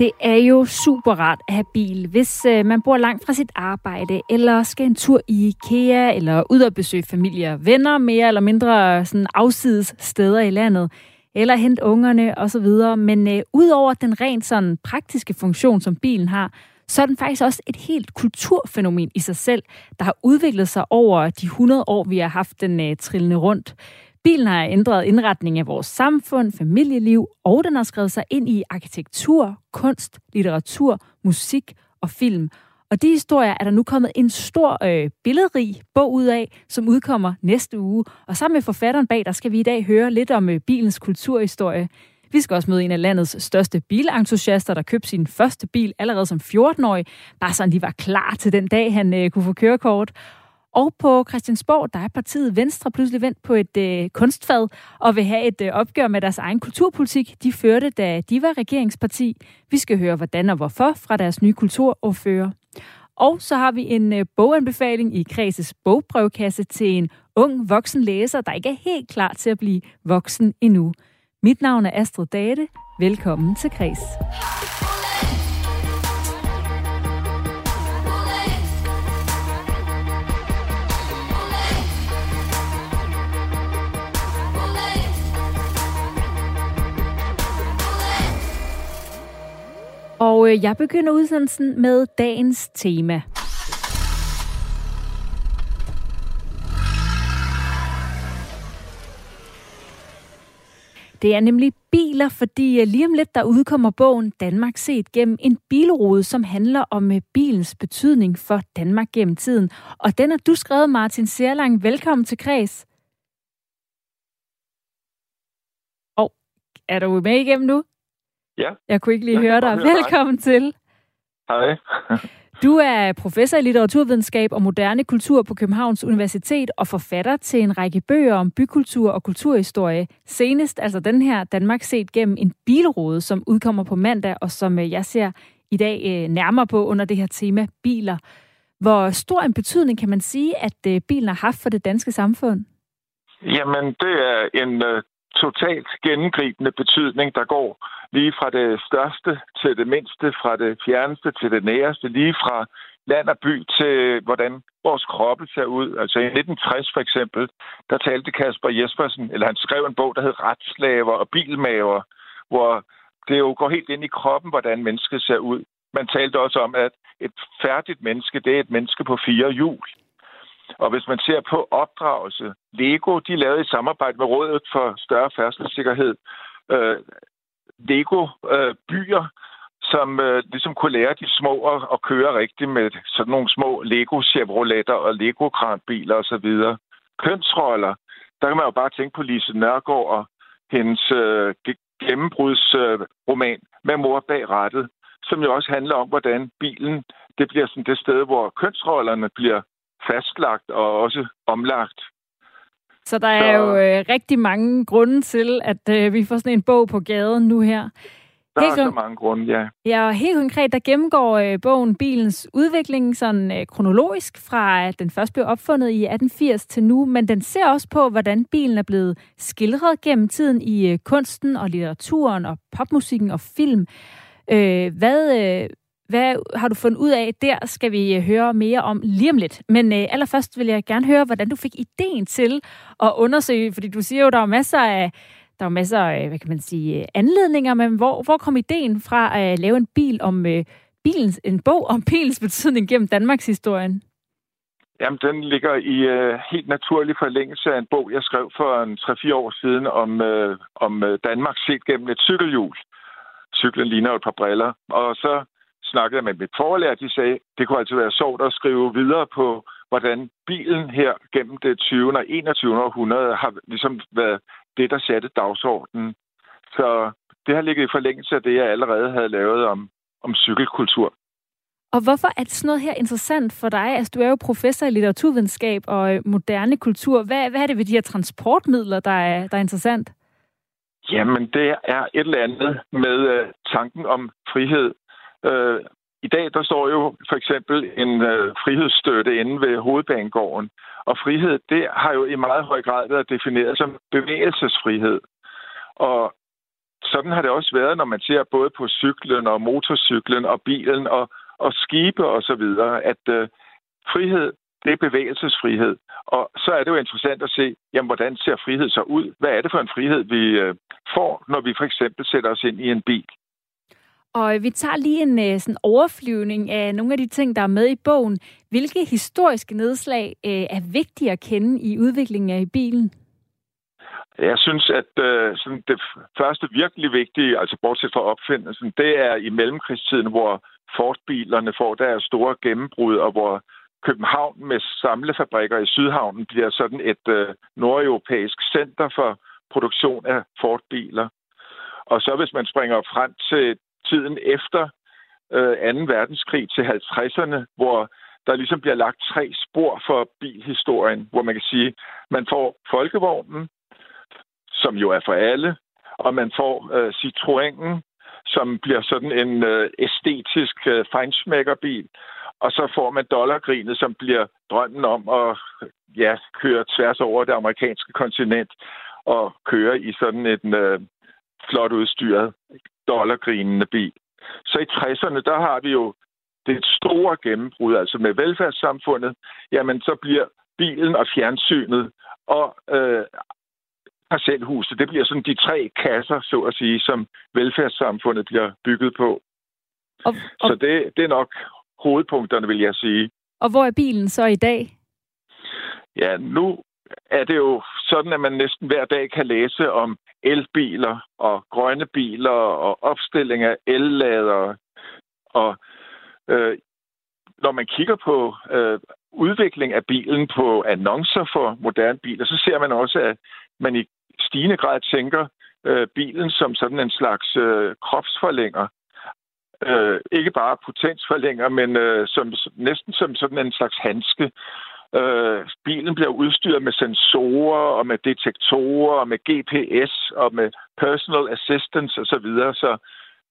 Det er jo super rart at have bil, hvis øh, man bor langt fra sit arbejde, eller skal en tur i IKEA, eller ud og besøge familie og venner, mere eller mindre øh, sådan afsides steder i landet, eller hente ungerne osv. Men øh, udover den rent sådan praktiske funktion, som bilen har, så er den faktisk også et helt kulturfænomen i sig selv, der har udviklet sig over de 100 år, vi har haft den øh, trillende rundt. Bilen har ændret indretning af vores samfund, familieliv, og den har skrevet sig ind i arkitektur, kunst, litteratur, musik og film. Og de historier er der nu kommet en stor øh, billedrig bog ud af, som udkommer næste uge. Og sammen med forfatteren bag, der skal vi i dag høre lidt om øh, bilens kulturhistorie. Vi skal også møde en af landets største bilentusiaster, der købte sin første bil allerede som 14-årig, bare sådan lige var klar til den dag, han øh, kunne få kørekort. Og på Christiansborg, der er partiet Venstre pludselig vendt på et øh, kunstfad og vil have et øh, opgør med deres egen kulturpolitik. De førte, da de var regeringsparti. Vi skal høre, hvordan og hvorfor fra deres nye kulturordfører. Og så har vi en øh, boganbefaling i Kreses bogprøvekasse til en ung voksen læser, der ikke er helt klar til at blive voksen endnu. Mit navn er Astrid Date. Velkommen til Kreds. Og øh, jeg begynder udsendelsen med dagens tema. Det er nemlig biler, fordi øh, lige om lidt der udkommer bogen Danmark set gennem en bilrude, som handler om øh, bilens betydning for Danmark gennem tiden. Og den har du skrevet, Martin Serlang. Velkommen til Kreds. Og er du med igennem nu? Ja. Jeg kunne ikke lige høre dig. Velkommen til. Hej. Du er professor i litteraturvidenskab og moderne kultur på Københavns Universitet og forfatter til en række bøger om bykultur og kulturhistorie. Senest altså den her Danmark set gennem en bilrode, som udkommer på mandag, og som øh, jeg ser i dag øh, nærmere på under det her tema biler. Hvor stor en betydning kan man sige, at øh, bilen har haft for det danske samfund? Jamen, det er en uh, totalt gennemgribende betydning, der går lige fra det største til det mindste, fra det fjerneste til det næreste, lige fra land og by til, hvordan vores kroppe ser ud. Altså i 1960 for eksempel, der talte Kasper Jespersen, eller han skrev en bog, der hed Retslaver og Bilmaver, hvor det jo går helt ind i kroppen, hvordan mennesket ser ud. Man talte også om, at et færdigt menneske, det er et menneske på fire hjul. Og hvis man ser på opdragelse, Lego, de lavede i samarbejde med Rådet for Større Færdselssikkerhed, øh, Lego-byer, som øh, ligesom kunne lære de små at, at køre rigtigt med sådan nogle små Lego Chevroletter og Lego kranbiler osv. Kønsroller, der kan man jo bare tænke på Lise Nørgaard og hendes øh, gennembrudsroman øh, med mor bag rattet, som jo også handler om, hvordan bilen det bliver sådan det sted, hvor kønsrollerne bliver fastlagt og også omlagt. Så der er jo øh, rigtig mange grunde til, at øh, vi får sådan en bog på gaden nu her. Der helt er så mange grunde, ja. Ja, og helt konkret, der gennemgår øh, bogen bilens udvikling sådan øh, kronologisk fra, at den først blev opfundet i 1880 til nu, men den ser også på, hvordan bilen er blevet skildret gennem tiden i øh, kunsten og litteraturen og popmusikken og film. Øh, hvad, øh, hvad har du fundet ud af? Der skal vi øh, høre mere om lige om lidt. Men øh, allerførst vil jeg gerne høre, hvordan du fik ideen til at undersøge, fordi du siger jo, der er masser af der er masser af, hvad kan man sige, anledninger, men hvor, hvor kom ideen fra at øh, lave en bil om øh, bilens, en bog om bilens betydning gennem Danmarks historien? Jamen, den ligger i øh, helt naturlig forlængelse af en bog, jeg skrev for en 3-4 år siden om, øh, om øh, Danmark set gennem et cykelhjul. Cyklen ligner et par briller. Og så snakkede jeg med mit forlærer, de sagde, det kunne altså være sjovt at skrive videre på, hvordan bilen her gennem det 20. og 21. århundrede har ligesom været det, der satte dagsordenen. Så det har ligget i forlængelse af det, jeg allerede havde lavet om, om cykelkultur. Og hvorfor er det sådan noget her interessant for dig? Altså, du er jo professor i litteraturvidenskab og øh, moderne kultur. Hvad, hvad er det ved de her transportmidler, der er, der er interessant? Jamen, det er et eller andet med uh, tanken om frihed. Øh, I dag, der står jo for eksempel en øh, frihedsstøtte inde ved hovedbanegården. Og frihed, det har jo i meget høj grad været defineret som bevægelsesfrihed. Og sådan har det også været, når man ser både på cyklen og motorcyklen og bilen og, og skibe og så videre, at øh, frihed, det er bevægelsesfrihed. Og så er det jo interessant at se, jamen, hvordan ser frihed så ud? Hvad er det for en frihed, vi øh, får, når vi for eksempel sætter os ind i en bil? Og vi tager lige en øh, sådan overflyvning af nogle af de ting, der er med i bogen. Hvilke historiske nedslag øh, er vigtige at kende i udviklingen af bilen? Jeg synes, at øh, sådan det første virkelig vigtige, altså bortset fra opfindelsen, det er i mellemkrigstiden, hvor Ford-bilerne får deres store gennembrud, og hvor København med samlefabrikker i Sydhavnen bliver sådan et øh, nordeuropæisk center for produktion af Ford-biler. Og så hvis man springer frem til tiden efter øh, 2. verdenskrig til 50'erne, hvor der ligesom bliver lagt tre spor for bilhistorien, hvor man kan sige, man får folkevognen, som jo er for alle, og man får øh, Citroënen, som bliver sådan en øh, æstetisk øh, feinschmeckerbil, og så får man dollargrinet, som bliver drømmen om at ja, køre tværs over det amerikanske kontinent og køre i sådan en øh, flot udstyret dollargrinende bil. Så i 60'erne, der har vi jo det store gennembrud, altså med velfærdssamfundet, jamen så bliver bilen og fjernsynet og øh, parcelhuset, det bliver sådan de tre kasser, så at sige, som velfærdssamfundet bliver bygget på. Og, og... Så det, det er nok hovedpunkterne, vil jeg sige. Og hvor er bilen så i dag? Ja, nu er det jo sådan, at man næsten hver dag kan læse om elbiler og grønne biler og opstilling af elladere. Og øh, når man kigger på øh, udvikling af bilen på annoncer for moderne biler, så ser man også, at man i stigende grad tænker øh, bilen som sådan en slags øh, kropsforlænger. Øh, ikke bare potensforlænger, men øh, som, næsten som sådan en slags handske. Øh, bilen bliver udstyret med sensorer og med detektorer og med GPS og med personal assistance osv., så, videre. så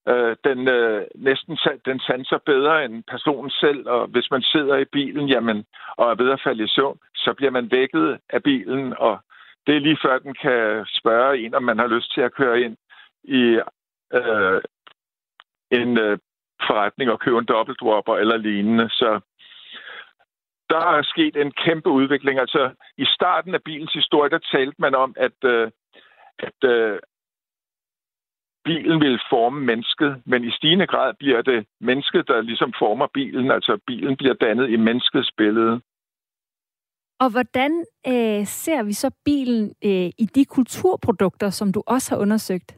øh, den øh, næsten den sanser bedre end personen selv, og hvis man sidder i bilen jamen, og er ved at falde i søvn, så bliver man vækket af bilen, og det er lige før den kan spørge en, om man har lyst til at køre ind i øh, en øh, forretning og købe en dobbeltdropper eller lignende. Så der er sket en kæmpe udvikling. Altså, i starten af bilens historie, der talte man om, at, øh, at øh, bilen vil forme mennesket, men i stigende grad bliver det mennesket, der ligesom former bilen. Altså, bilen bliver dannet i menneskets billede. Og hvordan øh, ser vi så bilen øh, i de kulturprodukter, som du også har undersøgt?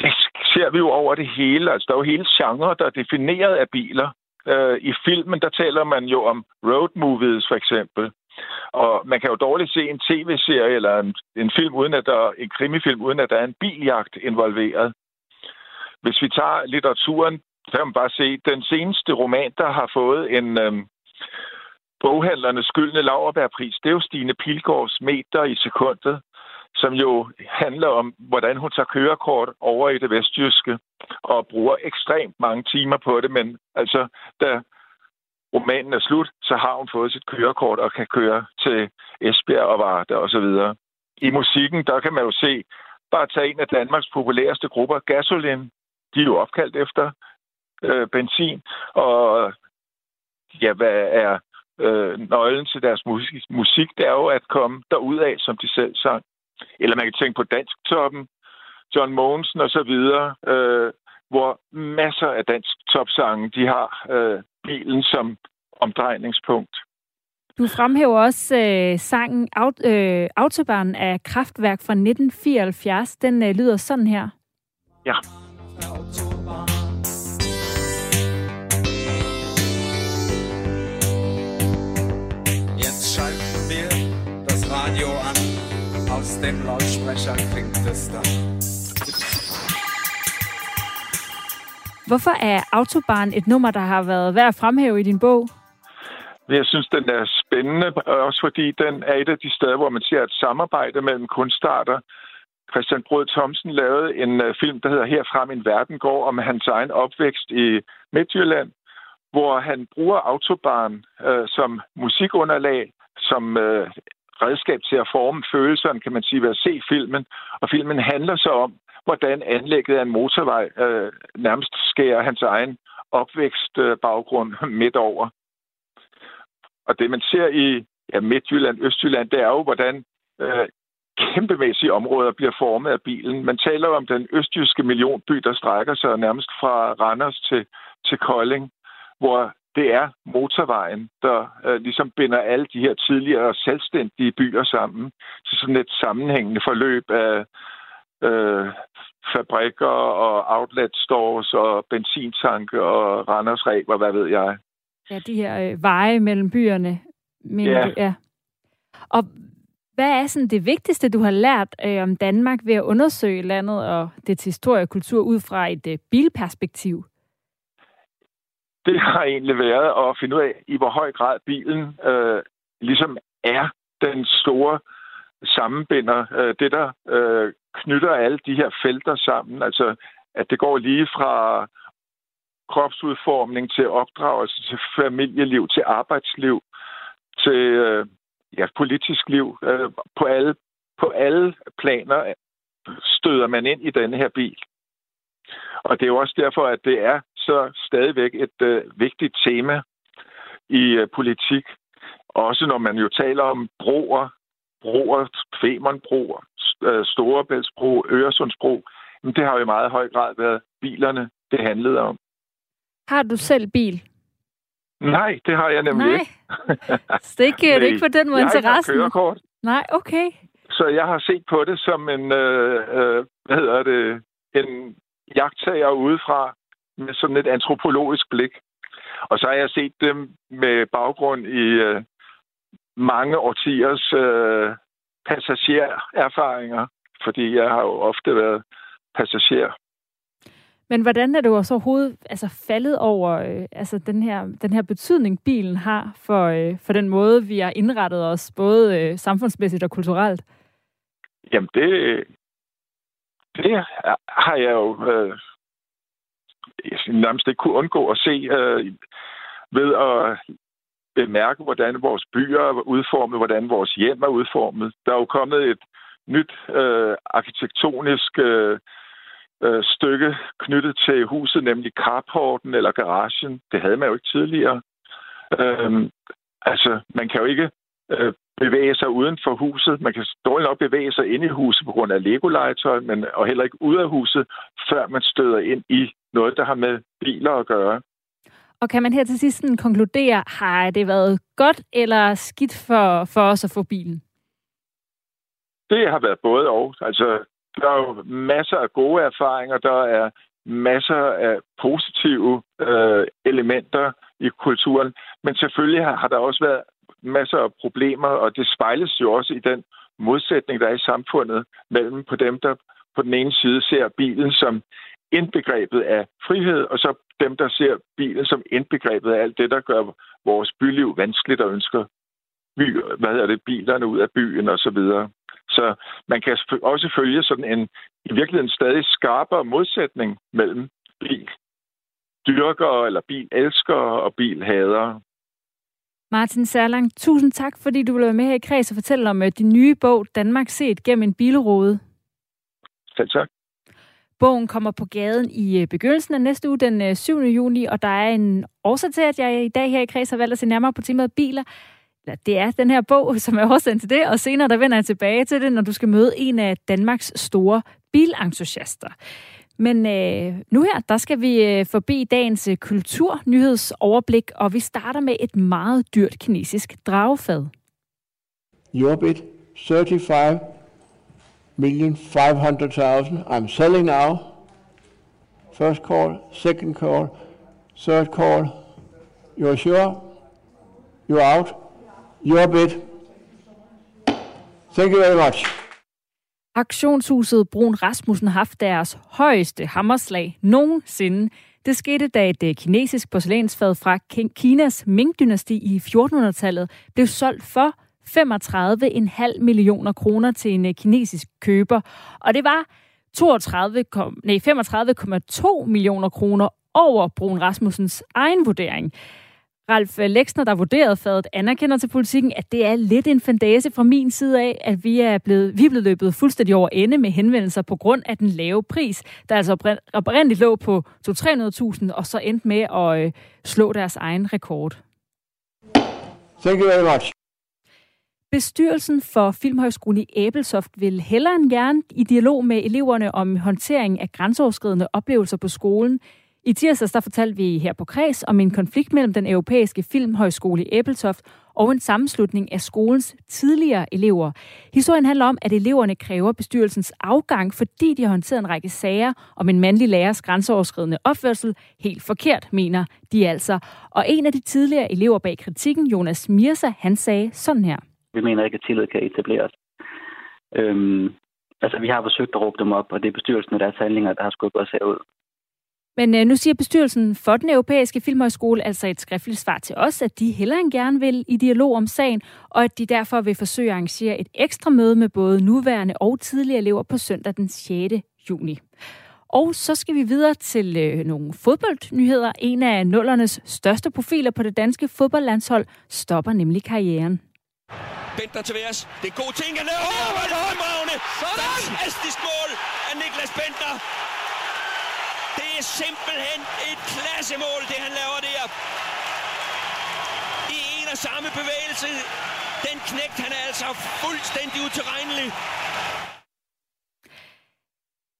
Det ser vi jo over det hele. Altså, der er jo hele genre, der er defineret af biler. Øh, I filmen, der taler man jo om road movies, for eksempel. Og man kan jo dårligt se en tv-serie eller en, en film uden at der en krimifilm uden at der er en biljagt involveret. Hvis vi tager litteraturen, så kan man bare se den seneste roman, der har fået en øh, boghandlernes skyldne laverbærpris, det er jo Stine Pilgaards meter i sekundet, som jo handler om, hvordan hun tager kørekort over i det vestjyske og bruger ekstremt mange timer på det, men altså, da romanen er slut, så har hun fået sit kørekort og kan køre til Esbjerg og Varde og så videre. I musikken, der kan man jo se, bare tage en af Danmarks populæreste grupper, Gasolin. De er jo opkaldt efter øh, benzin, og ja, hvad er øh, nøglen til deres musik, musik, det er jo at komme derud af, som de selv sang. Eller man kan tænke på dansk toppen, John Mogensen og så videre, øh, hvor masser af dansk topsange, de har øh, bilen som omdrejningspunkt. Du fremhæver også øh, sangen Aut, øh, Autobahn af Kraftværk fra 1974. Den øh, lyder sådan her. Ja. Aus dem Lautsprecher klingt es dann. Hvorfor er Autobahn et nummer, der har været værd at fremhæve i din bog? Jeg synes, den er spændende, også fordi den er et af de steder, hvor man ser et samarbejde mellem kunstarter. Christian Brød Thomsen lavede en øh, film, der hedder Herfra min verden går, om hans egen opvækst i Midtjylland, hvor han bruger autobahn øh, som musikunderlag, som øh, redskab til at forme følelserne, kan man sige, ved at se filmen. Og filmen handler så om, hvordan anlægget af en motorvej øh, nærmest skærer hans egen opvækstbaggrund øh, midt over. Og det, man ser i ja, Midtjylland, Østjylland, det er jo, hvordan øh, kæmpemæssige områder bliver formet af bilen. Man taler om den østjyske millionby, der strækker sig nærmest fra Randers til, til Kolding, hvor det er motorvejen, der øh, ligesom binder alle de her tidligere selvstændige byer sammen til sådan et sammenhængende forløb af øh, fabrikker og outlet stores og benzintanke og Randers og hvad ved jeg. Ja, de her øh, veje mellem byerne. Men, ja. ja. Og hvad er sådan det vigtigste, du har lært øh, om Danmark ved at undersøge landet og dets historie og kultur ud fra et øh, bilperspektiv? Det har egentlig været at finde ud af, i hvor høj grad bilen øh, ligesom er den store sammenbinder, øh, det der øh, knytter alle de her felter sammen. Altså, at det går lige fra kropsudformning til opdragelse, til familieliv, til arbejdsliv, til øh, ja, politisk liv. Øh, på, alle, på alle planer støder man ind i denne her bil. Og det er jo også derfor, at det er så stadigvæk et øh, vigtigt tema i øh, politik. Også når man jo taler om broer, broer, Femernbroer, øh, Storebæltsbro, Øresundsbro, men det har jo i meget høj grad været bilerne, det handlede om. Har du selv bil? Nej, det har jeg nemlig Nej. ikke. Så det er ikke, på den måde interessen? Jeg har kørekort. Nej, okay. Så jeg har set på det som en, øh, øh, hvad hedder det, en jagttager udefra med sådan et antropologisk blik. Og så har jeg set dem med baggrund i øh, mange årtiers øh, passagererfaringer, fordi jeg har jo ofte været passager. Men hvordan er du også overhovedet altså, faldet over øh, altså, den, her, den her betydning, bilen har for, øh, for den måde, vi har indrettet os, både øh, samfundsmæssigt og kulturelt? Jamen, det, det har jeg jo øh, nærmest ikke kunne undgå at se øh, ved at bemærke, hvordan vores byer er udformet, hvordan vores hjem er udformet. Der er jo kommet et nyt øh, arkitektonisk øh, øh, stykke knyttet til huset, nemlig carporten eller garagen. Det havde man jo ikke tidligere. Øh, altså, man kan jo ikke øh, bevæge sig uden for huset. Man kan dårligt nok bevæge sig ind i huset på grund af Lego-legetøj, men og heller ikke ud af huset, før man støder ind i noget, der har med biler at gøre. Og kan man her til sidst konkludere, har det været godt eller skidt for, for os at få bilen? Det har været både og. Altså, der er jo masser af gode erfaringer, der er masser af positive øh, elementer i kulturen, men selvfølgelig har, har der også været masser af problemer, og det spejles jo også i den modsætning, der er i samfundet mellem på dem, der på den ene side ser bilen som indbegrebet af frihed, og så dem, der ser bilen som indbegrebet af alt det, der gør vores byliv vanskeligt og ønsker by, hvad hedder det, bilerne ud af byen og så videre. Så man kan også følge sådan en i virkeligheden stadig skarpere modsætning mellem bil dyrkere eller bilelskere og bilhadere. Martin Særlang, tusind tak, fordi du vil være med her i Kreds og fortælle om øh, din nye bog, Danmark set gennem en bilrode. Selv tak. Bogen kommer på gaden i øh, begyndelsen af næste uge, den 7. Øh, juni, og der er en årsag til, at jeg i dag her i Kreds har valgt at se nærmere på temaet biler. Det er den her bog, som er årsagen til det, og senere der vender jeg tilbage til det, når du skal møde en af Danmarks store bilentusiaster. Men øh, nu her, der skal vi øh, forbi dagens øh, kulturnyhedsoverblik, og vi starter med et meget dyrt kinesisk dragefad. Jorbit, 35 million 500,000. I'm selling now. First call, second call, third call. You're sure? You're out? Your bid. Thank you very much. Aktionshuset Brun Rasmussen har haft deres højeste hammerslag nogensinde. Det skete, da et øh, kinesisk porcelænsfad fra Kinas Ming-dynasti i 1400-tallet blev solgt for 35,5 millioner kroner til en øh, kinesisk køber. Og det var 32, nej, 35,2 millioner kroner over Brun Rasmussens egen vurdering. Ralf Lexner, der vurderede fadet, anerkender til politikken, at det er lidt en fandase fra min side af, at vi er blevet, vi er blevet løbet fuldstændig over ende med henvendelser på grund af den lave pris, der altså oprindeligt lå på 200-300.000, og så endte med at øh, slå deres egen rekord. Thank you very much. Bestyrelsen for Filmhøjskolen i Æbelsoft vil hellere end gerne i dialog med eleverne om håndtering af grænseoverskridende oplevelser på skolen. I tirsdags der fortalte vi her på Kreds om en konflikt mellem den europæiske filmhøjskole i Æbeltoft og en sammenslutning af skolens tidligere elever. Historien handler om, at eleverne kræver bestyrelsens afgang, fordi de har håndteret en række sager om en mandlig lærers grænseoverskridende opførsel helt forkert, mener de altså. Og en af de tidligere elever bag kritikken, Jonas Mirsa, han sagde sådan her. Vi mener ikke, at tillid kan etableres. Øhm, altså, vi har forsøgt at råbe dem op, og det er bestyrelsen af deres handlinger, der har skubbet os herud. Men øh, nu siger bestyrelsen for den europæiske filmhøjskole altså et skriftligt svar til os, at de heller end gerne vil i dialog om sagen, og at de derfor vil forsøge at arrangere et ekstra møde med både nuværende og tidligere elever på søndag den 6. juni. Og så skal vi videre til øh, nogle fodboldnyheder. En af nullernes største profiler på det danske fodboldlandshold stopper nemlig karrieren. Bentner til værs. Det er god ting, han laver. Åh, hvor er det fremragende. Fantastisk mål af Niklas Bentner. Det er simpelthen et klassemål, det han laver der. I en og samme bevægelse. Den knægt, han er altså fuldstændig utilregnelig.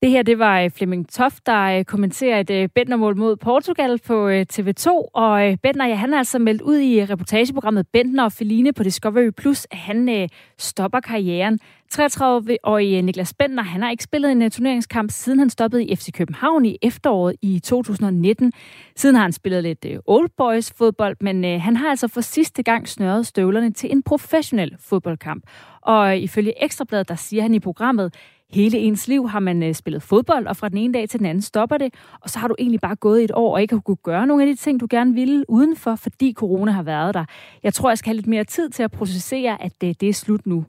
Det her, det var øh, Flemming Toft, der øh, kommenterer et øh, Bentner-mål mod Portugal på TV2. Og Bentner, ja, han er altså meldt ud i reportageprogrammet Bentner og Feline på Discovery Plus, at han stopper karrieren. 33-årige Niklas Bentner, han har ikke spillet en turneringskamp, siden han stoppede i FC København i efteråret i 2019. Siden har han spillet lidt Old Boys fodbold, men han har altså for sidste gang snørret støvlerne til en professionel fodboldkamp. Og ifølge Ekstrabladet, der siger han i programmet, hele ens liv har man øh, spillet fodbold, og fra den ene dag til den anden stopper det, og så har du egentlig bare gået et år og ikke har kunne gøre nogle af de ting, du gerne ville udenfor, fordi corona har været der. Jeg tror, jeg skal have lidt mere tid til at processere, at det, det er slut nu.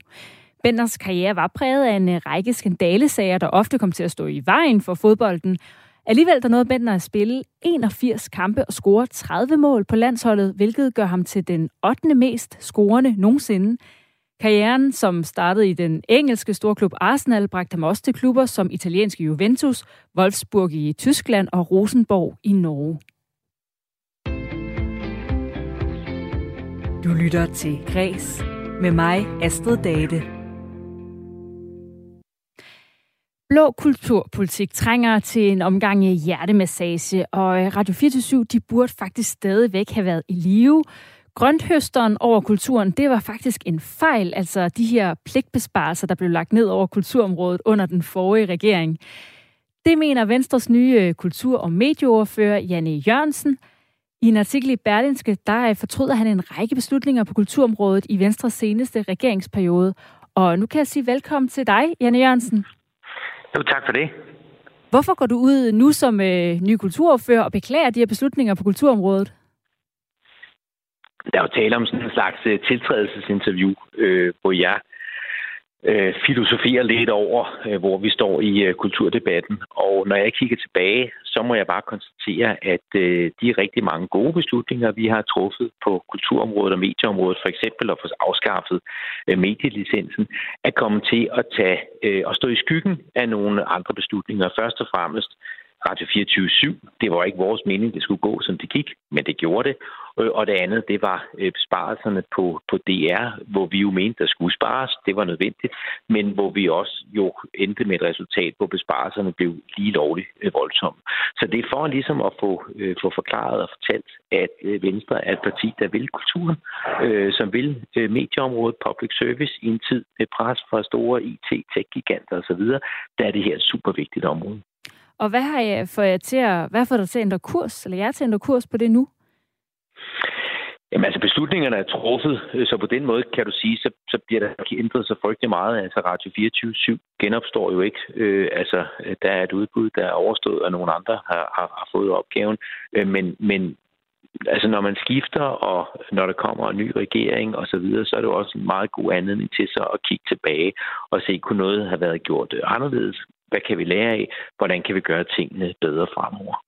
Benders karriere var præget af en øh, række skandalesager, der ofte kom til at stå i vejen for fodbolden. Alligevel der nåede Bender at spille 81 kampe og score 30 mål på landsholdet, hvilket gør ham til den 8. mest scorende nogensinde. Karrieren, som startede i den engelske storklub Arsenal, bragte ham også til klubber som italienske Juventus, Wolfsburg i Tyskland og Rosenborg i Norge. Du lytter til Græs med mig, Astrid Date. Blå kulturpolitik trænger til en omgang hjertemassage, og Radio 24 de burde faktisk stadigvæk have været i live, Grønthøsteren over kulturen, det var faktisk en fejl, altså de her pligtbesparelser, der blev lagt ned over kulturområdet under den forrige regering. Det mener Venstres nye kultur- og medieordfører, Janne Jørgensen. I en artikel i Berlinske, der fortryder han en række beslutninger på kulturområdet i Venstres seneste regeringsperiode. Og nu kan jeg sige velkommen til dig, Janne Jørgensen. Jo, tak for det. Hvorfor går du ud nu som øh, ny kulturordfører og beklager de her beslutninger på kulturområdet? Der er jo tale om sådan en slags uh, tiltrædelsesinterview, øh, hvor jeg øh, filosoferer lidt over, øh, hvor vi står i øh, kulturdebatten. Og når jeg kigger tilbage, så må jeg bare konstatere, at øh, de rigtig mange gode beslutninger, vi har truffet på kulturområdet og medieområdet, for eksempel at få afskaffet øh, medielicensen, er kommet til at tage øh, og stå i skyggen af nogle andre beslutninger. Først og fremmest Radio 24-7. Det var ikke vores mening, det skulle gå, som det gik, men det gjorde det. Øh, og det andet, det var øh, besparelserne på, på DR, hvor vi jo mente, der skulle spares. Det var nødvendigt, men hvor vi også jo endte med et resultat, hvor besparelserne blev lige lovligt øh, voldsomme. Så det er for ligesom at få, øh, få forklaret og fortalt, at Venstre er et parti, der vil kulturen, som vil medieområdet, public service i en tid med pres fra store IT, tech-giganter osv. Der er det her et super vigtigt område. Og hvad har jeg for jer til at, hvad får dig til at ændre kurs, eller jeg til at ændre kurs på det nu? Jamen altså, beslutningerne er truffet, øh, så på den måde kan du sige, så, så bliver der ikke ændret så frygtelig meget. Altså, Radio 24 genopstår jo ikke. Øh, altså, der er et udbud, der er overstået, og nogle andre har, har, har fået opgaven. Øh, men, men altså, når man skifter, og når der kommer en ny regering og så videre, så er det jo også en meget god anledning til så at kigge tilbage og se, kunne noget have været gjort øh, anderledes? Hvad kan vi lære af? Hvordan kan vi gøre tingene bedre fremover?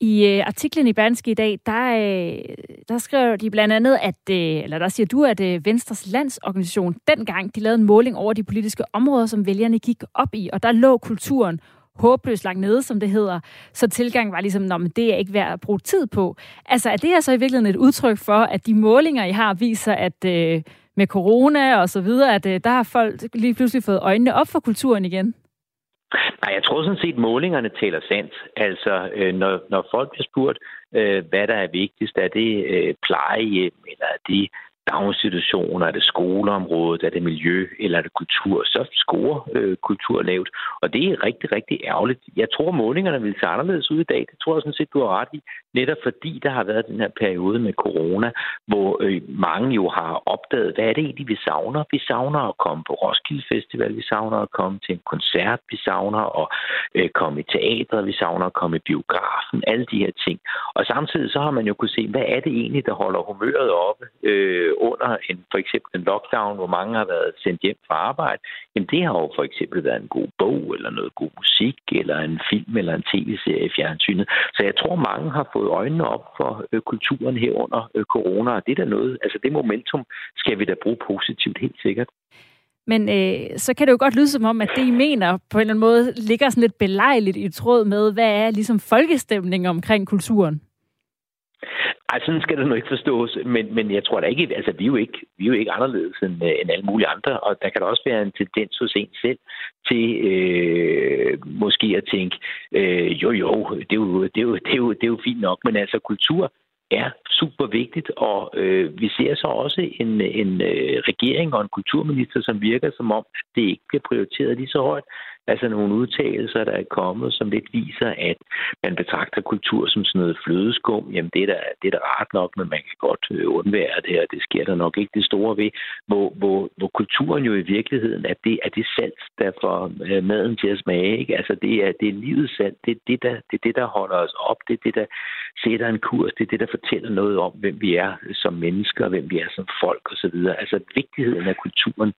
I øh, artiklen i Berlingske i dag, der, øh, der skriver de blandt andet, at, øh, eller der siger du, at øh, Venstres landsorganisation dengang, de lavede en måling over de politiske områder, som vælgerne gik op i, og der lå kulturen håbløst langt nede, som det hedder. Så tilgangen var ligesom, at det er ikke værd at bruge tid på. Altså er det her så i virkeligheden et udtryk for, at de målinger, I har, viser, at øh, med corona og så videre, at øh, der har folk lige pludselig fået øjnene op for kulturen igen? Nej, jeg tror sådan set, at målingerne taler sandt. Altså, øh, når, når folk bliver spurgt, øh, hvad der er vigtigst, er det øh, plejehjem, eller er det daginstitutioner, er det skoleområdet, er det miljø, eller er det kultur, så scorer øh, kultur lavt. Og det er rigtig, rigtig ærgerligt. Jeg tror, målingerne vil se anderledes ud i dag. Det tror jeg sådan set, du har ret i. Netop fordi der har været den her periode med corona, hvor øh, mange jo har opdaget, hvad er det egentlig, vi savner? Vi savner at komme på Roskilde Festival, vi savner at komme til en koncert, vi savner at øh, komme i teatret, vi savner at komme i biografen, alle de her ting. Og samtidig så har man jo kunne se, hvad er det egentlig, der holder humøret oppe øh, under en, for eksempel en lockdown, hvor mange har været sendt hjem fra arbejde. Jamen det har jo for eksempel været en god bog, eller noget god musik, eller en film, eller en tv-serie i fjernsynet. Så jeg tror, mange har fået øjnene op for øh, kulturen her under øh, corona, og det er der noget, altså det momentum skal vi da bruge positivt, helt sikkert. Men øh, så kan det jo godt lyde som om, at det, I mener, på en eller anden måde ligger sådan lidt belejligt i tråd med, hvad er ligesom folkestemningen omkring kulturen? Ej, sådan skal det nu ikke forstås, men, men jeg tror da ikke, altså vi er jo ikke, vi er jo ikke anderledes end, øh, end alle mulige andre, og der kan der også være en tendens hos en selv til øh, måske at tænke, øh, jo jo, det er jo, det, er jo, det, er jo, det er jo fint nok, men altså kultur er super vigtigt, og øh, vi ser så også en, en øh, regering og en kulturminister, som virker som om, at det ikke bliver prioriteret lige så højt. Altså nogle udtalelser, der er kommet, som lidt viser, at man betragter kultur som sådan noget flødeskum. Jamen det er da, det er da rart nok, men man kan godt øh, undvære det, og det sker der nok ikke det store ved. Hvor, hvor, hvor kulturen jo i virkeligheden er det, er det salt, der får øh, maden til at smage. Ikke? Altså det er, det er livets salt. Det er det, der, det er det, der holder os op. Det er det, der sætter en kurs. Det er det, der fortæller noget om, hvem vi er som mennesker, hvem vi er som folk osv. Altså vigtigheden af kulturen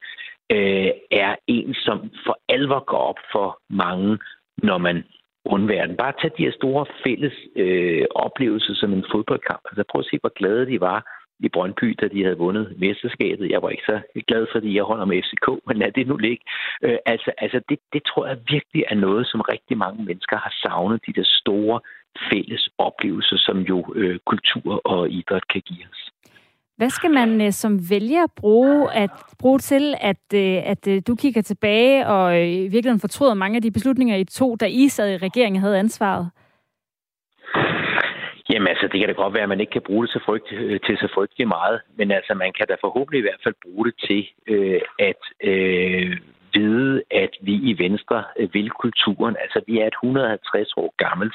øh, er en, som for alvor går op for mange, når man undværer den. Bare tag de her store fælles øh, oplevelser som en fodboldkamp. Altså prøv at se, hvor glade de var i Brøndby, da de havde vundet mesterskabet. Jeg var ikke så glad, fordi jeg holder med FCK, men lad det nu ligge. Øh, altså, altså det, det tror jeg virkelig er noget, som rigtig mange mennesker har savnet, de der store fælles oplevelser, som jo øh, kultur og idræt kan give os. Hvad skal man øh, som vælger bruge, at, bruge til, at, øh, at øh, du kigger tilbage og øh, i virkeligheden fortryder mange af de beslutninger, I to, da I sad i regeringen, havde ansvaret? Jamen altså, det kan da godt være, at man ikke kan bruge det så frygt, øh, til så frygtelig meget, men altså, man kan da forhåbentlig i hvert fald bruge det til øh, at øh, vide, at vi i Venstre øh, vil kulturen. Altså, vi er et 150 år gammelt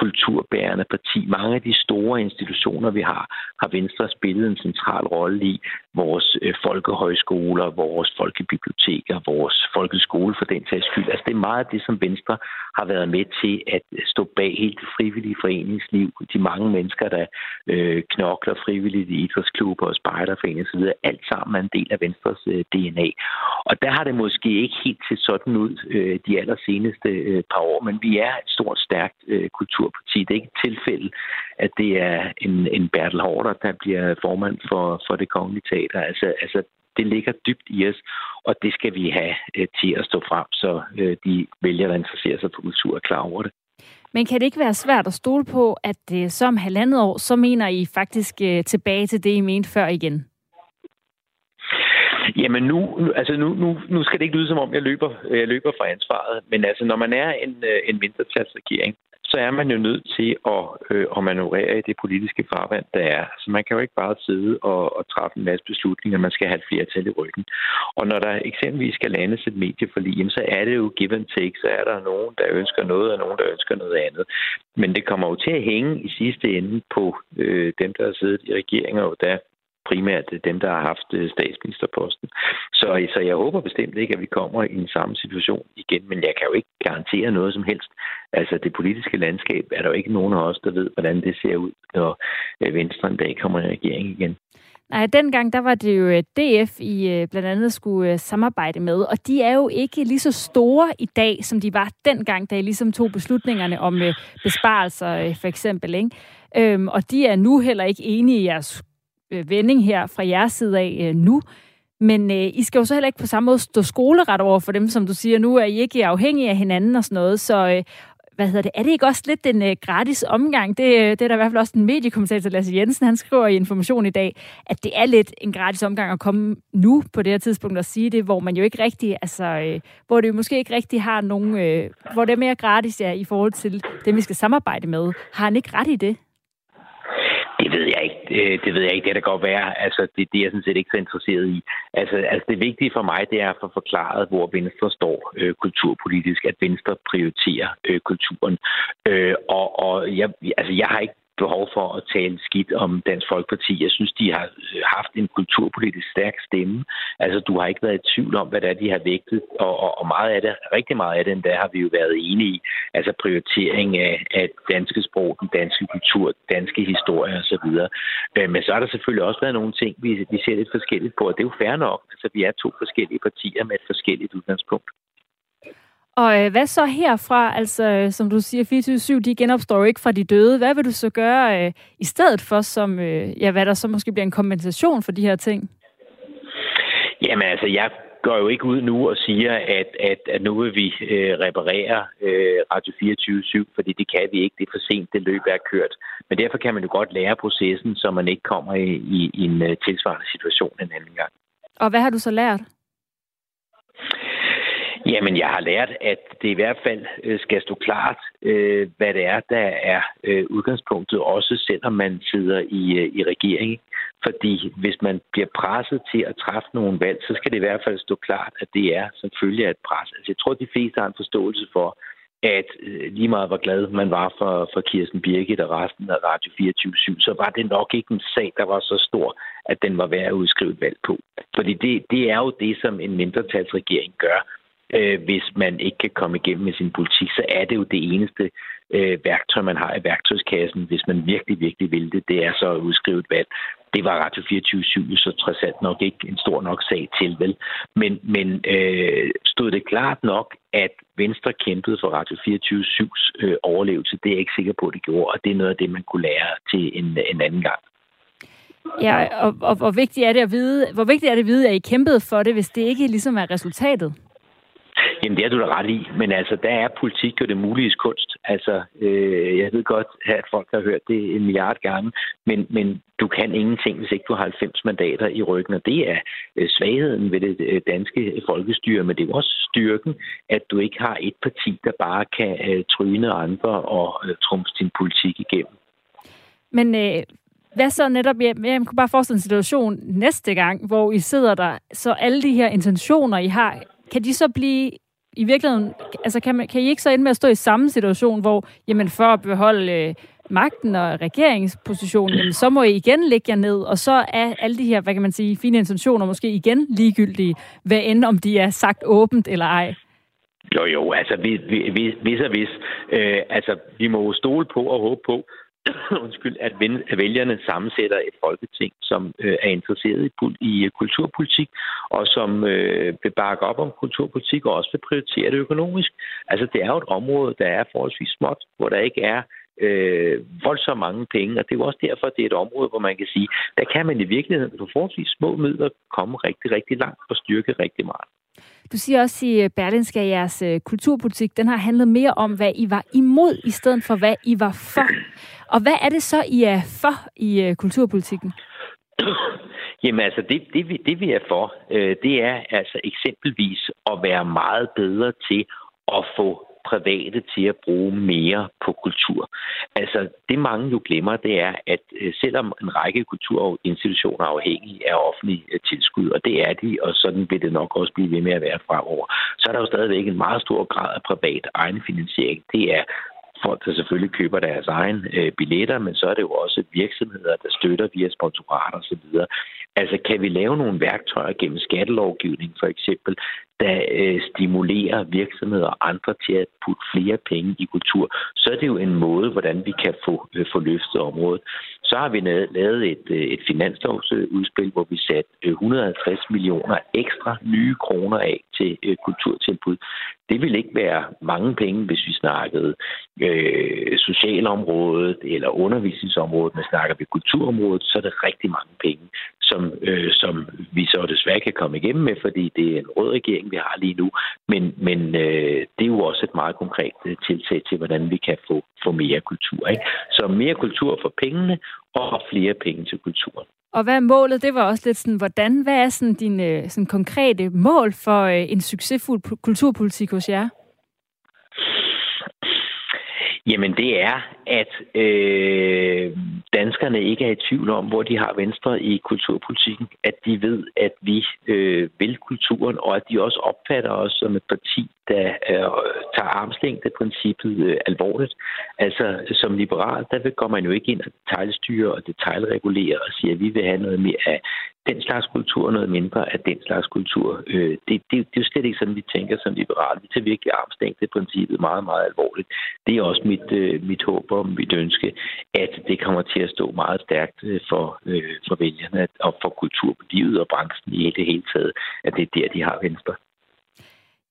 kulturbærende parti. Mange af de store institutioner, vi har, har Venstre spillet en central rolle i. Vores øh, folkehøjskoler, vores folkebiblioteker, vores folkeskole for den sags skyld. Altså det er meget af det, som Venstre har været med til at stå bag helt det frivillige foreningsliv. De mange mennesker, der øh, knokler frivilligt i idrætsklubber og spejderforeninger osv. Alt sammen er en del af Venstres øh, DNA. Og der har det måske ikke helt set sådan ud øh, de allerseneste øh, par år, men vi er et stort, stærkt øh, kulturparti. Det er ikke et tilfælde, at det er en, en Bertel Hårder, der bliver formand for, for det kongelige teater. Altså, altså, det ligger dybt i os, og det skal vi have øh, til at stå frem, så øh, de vælgere, der interesserer sig for kultur, er klar over det. Men kan det ikke være svært at stole på, at øh, som halvandet år, så mener I faktisk øh, tilbage til det, I mente før igen? Jamen nu, altså nu, nu, nu skal det ikke lyde som om, jeg løber, jeg løber fra ansvaret, men altså når man er en, en mindretalsregering, så er man jo nødt til at, øh, at manøvrere i det politiske farvand, der er. Så man kan jo ikke bare sidde og, og træffe en masse beslutninger, man skal have et flertal i ryggen. Og når der eksempelvis skal landes et medieforlig, så er det jo give and take, så er der nogen, der ønsker noget, og nogen, der ønsker noget andet. Men det kommer jo til at hænge i sidste ende på øh, dem, der har siddet i regeringen, og der primært dem, der har haft øh, statsministerposten. Så, så jeg håber bestemt ikke, at vi kommer i en samme situation igen, men jeg kan jo ikke garantere noget som helst. Altså det politiske landskab er der jo ikke nogen af os, der ved, hvordan det ser ud, når øh, Venstre en dag kommer i regering igen. Nej, dengang der var det jo øh, DF, I blandt andet skulle samarbejde med, og de er jo ikke lige så store i dag, som de var dengang, da I ligesom tog beslutningerne om besparelser for eksempel. Ikke? Øhm, og de er nu heller ikke enige i jeres Øh, vending her fra jeres side af øh, nu. Men øh, I skal jo så heller ikke på samme måde stå skoleret over for dem, som du siger. Nu er I ikke afhængige af hinanden og sådan noget. Så øh, hvad hedder det? Er det ikke også lidt en øh, gratis omgang? Det, øh, det er der i hvert fald også en mediekommentator, Lasse Jensen, han skriver i Information i dag, at det er lidt en gratis omgang at komme nu på det her tidspunkt og sige det, hvor man jo ikke rigtig, altså, øh, hvor det jo måske ikke rigtig har nogen, øh, hvor det er mere gratis ja, i forhold til dem, vi skal samarbejde med. Har han ikke ret i det? Det ved jeg ikke. Øh, det ved jeg ikke. Det kan godt være. Altså, det, det er jeg sådan set ikke så interesseret i. Altså, altså, det vigtige for mig, det er at få forklaret, hvor Venstre står øh, kulturpolitisk, at Venstre prioriterer øh, kulturen. Øh, og og jeg, altså, jeg har ikke behov for at tale skidt om Dansk Folkeparti. Jeg synes, de har øh, haft en kulturpolitisk stærk stemme. Altså, du har ikke været i tvivl om, hvad det er, de har vægtet, og, og, og meget af det, rigtig meget af det, der har vi jo været enige i. Altså prioritering af, af danske sprog, den danske kultur, danske historie osv. Øh, men så har der selvfølgelig også været nogle ting, vi, vi ser lidt forskelligt på, og det er jo fair nok. Altså, vi er to forskellige partier med et forskelligt udgangspunkt. Og øh, hvad så herfra? Altså, som du siger, 24-7, de genopstår ikke fra de døde. Hvad vil du så gøre øh, i stedet for, som, øh, ja, hvad der så måske bliver en kompensation for de her ting? Jamen altså, jeg går jo ikke ud nu og siger, at, at, at nu vil vi øh, reparere øh, Radio 24-7, fordi det kan vi ikke. Det er for sent, det løb er kørt. Men derfor kan man jo godt lære processen, så man ikke kommer i, i, i en uh, tilsvarende situation en anden gang. Og hvad har du så lært? Jamen, jeg har lært, at det i hvert fald øh, skal stå klart, øh, hvad det er, der er øh, udgangspunktet, også selvom man sidder i, i regeringen. Fordi hvis man bliver presset til at træffe nogle valg, så skal det i hvert fald stå klart, at det er som følge af et pres. Altså, jeg tror, de fleste har en forståelse for, at lige meget hvor glad man var for, for Kirsten Birgit og resten af Radio 24-7, så var det nok ikke en sag, der var så stor, at den var værd at udskrive et valg på. Fordi det, det er jo det, som en mindretalsregering gør øh, hvis man ikke kan komme igennem med sin politik, så er det jo det eneste øh, værktøj, man har i værktøjskassen, hvis man virkelig, virkelig vil det, det er så at udskrive et valg. Det var Radio 24-7 så trods alt nok ikke en stor nok sag til, vel? Men, men øh, stod det klart nok, at Venstre kæmpede for Radio 24-7's øh, overlevelse? Det er jeg ikke sikker på, at det gjorde, og det er noget af det, man kunne lære til en, en anden gang. Ja, og, og hvor vigtigt er det at vide, hvor vigtigt er det at vide, at I kæmpede for det, hvis det ikke ligesom er resultatet? Jamen, det er du da ret i, men altså, der er politik jo det mulige kunst. Altså, øh, jeg ved godt, at folk har hørt det en milliard gange, men, men du kan ingenting, hvis ikke du har 90 mandater i ryggen, og det er øh, svagheden ved det øh, danske folkestyre, men det er også styrken, at du ikke har et parti, der bare kan øh, tryne andre og øh, trumfe din politik igennem. Men øh, hvad så netop, jeg, jeg kunne bare forestille en situation næste gang, hvor I sidder der, så alle de her intentioner, I har, kan de så blive i virkeligheden, altså kan, man, kan I ikke så ende med at stå i samme situation, hvor jamen for at beholde øh, magten og regeringspositionen, jamen, så må I igen lægge jer ned, og så er alle de her, hvad kan man sige, fine intentioner måske igen ligegyldige, hvad end om de er sagt åbent eller ej? Jo, jo, altså vi vi og vis. Øh, altså, vi må stole på og håbe på, undskyld, at, vælgerne sammensætter et folketing, som øh, er interesseret i, i øh, kulturpolitik, og som øh, vil bakke op om kulturpolitik, og også vil prioritere det økonomisk. Altså, det er jo et område, der er forholdsvis småt, hvor der ikke er øh, voldsomt mange penge, og det er jo også derfor, at det er et område, hvor man kan sige, der kan man i virkeligheden på forholdsvis små midler komme rigtig, rigtig langt og styrke rigtig meget. Du siger også i øh, Berlinske, at jeres øh, kulturpolitik, den har handlet mere om, hvad I var imod, i stedet for, hvad I var for. Og hvad er det så, I er for i øh, kulturpolitikken? Jamen altså, det, det, vi, det vi er for, øh, det er altså eksempelvis at være meget bedre til at få private til at bruge mere på kultur. Altså, det mange jo glemmer, det er, at øh, selvom en række kulturinstitutioner er afhængige af offentlige øh, tilskud, og det er de, og sådan vil det nok også blive ved med at være fremover, så er der jo stadigvæk en meget stor grad af privat egenfinansiering. Det er folk, der selvfølgelig køber deres egen øh, billetter, men så er det jo også virksomheder, der støtter via sponsorater osv. Altså, kan vi lave nogle værktøjer gennem skattelovgivning, for eksempel, der øh, stimulerer virksomheder og andre til at putte flere penge i kultur, så er det jo en måde, hvordan vi kan få, øh, få løftet området. Så har vi lavet et, øh, et finanslovsudspil, hvor vi satte øh, 150 millioner ekstra nye kroner af til øh, kulturtilbud. Det vil ikke være mange penge, hvis vi snakkede øh, socialområdet eller undervisningsområdet, men snakker vi kulturområdet, så er det rigtig mange penge, som, øh, som vi så desværre kan komme igennem med, fordi det er en rød regering, vi har lige nu. Men, men øh, det er jo også et meget konkret øh, tiltag til, hvordan vi kan få, få mere kultur. Ikke? Så mere kultur for pengene og flere penge til kulturen. Og hvad er målet? Det var også lidt sådan, hvordan, hvad er sådan dine øh, sådan konkrete mål for øh, en succesfuld kulturpolitik hos jer? Jamen det er, at øh, danskerne ikke er i tvivl om, hvor de har Venstre i kulturpolitikken. At de ved, at vi øh, vil kulturen, og at de også opfatter os som et parti, der øh, tager armslængde-princippet øh, alvorligt. Altså som liberal, der går man jo ikke ind og detaljstyre og detaljregulere og siger, at vi vil have noget mere af den slags kultur, noget mindre af den slags kultur. Øh, det, det, det er jo slet ikke sådan, vi tænker som liberale. Vi tager virkelig armslængde-princippet meget, meget alvorligt. Det er også mit, øh, mit håb og mit ønske, at det kommer til at stå meget stærkt øh, for, øh, for vælgerne og for kulturlivet og branchen i det hele taget, at det er der, de har venstre.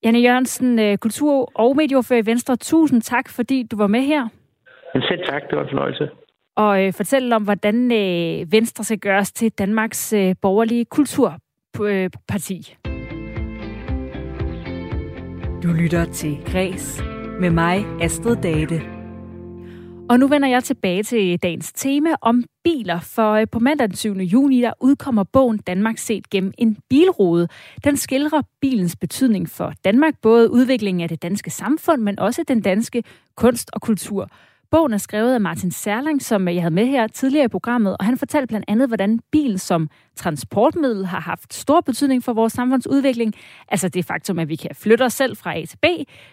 Janne Jørgensen, øh, kultur- og medieordfører i Venstre. Tusind tak, fordi du var med her. Men selv tak, det var en fornøjelse. Og øh, fortælle om, hvordan øh, Venstre skal gøres til Danmarks øh, borgerlige kulturparti. Du lytter til Græs med mig, Astrid Date. Og nu vender jeg tilbage til dagens tema om biler, for øh, på mandag den 7. juni, der udkommer bogen Danmark set gennem en bilrude. Den skildrer bilens betydning for Danmark, både udviklingen af det danske samfund, men også den danske kunst og kultur. Bogen er skrevet af Martin Serling, som jeg havde med her tidligere i programmet, og han fortalte blandt andet, hvordan bil som transportmiddel har haft stor betydning for vores samfundsudvikling. Altså det faktum, at vi kan flytte os selv fra A til B,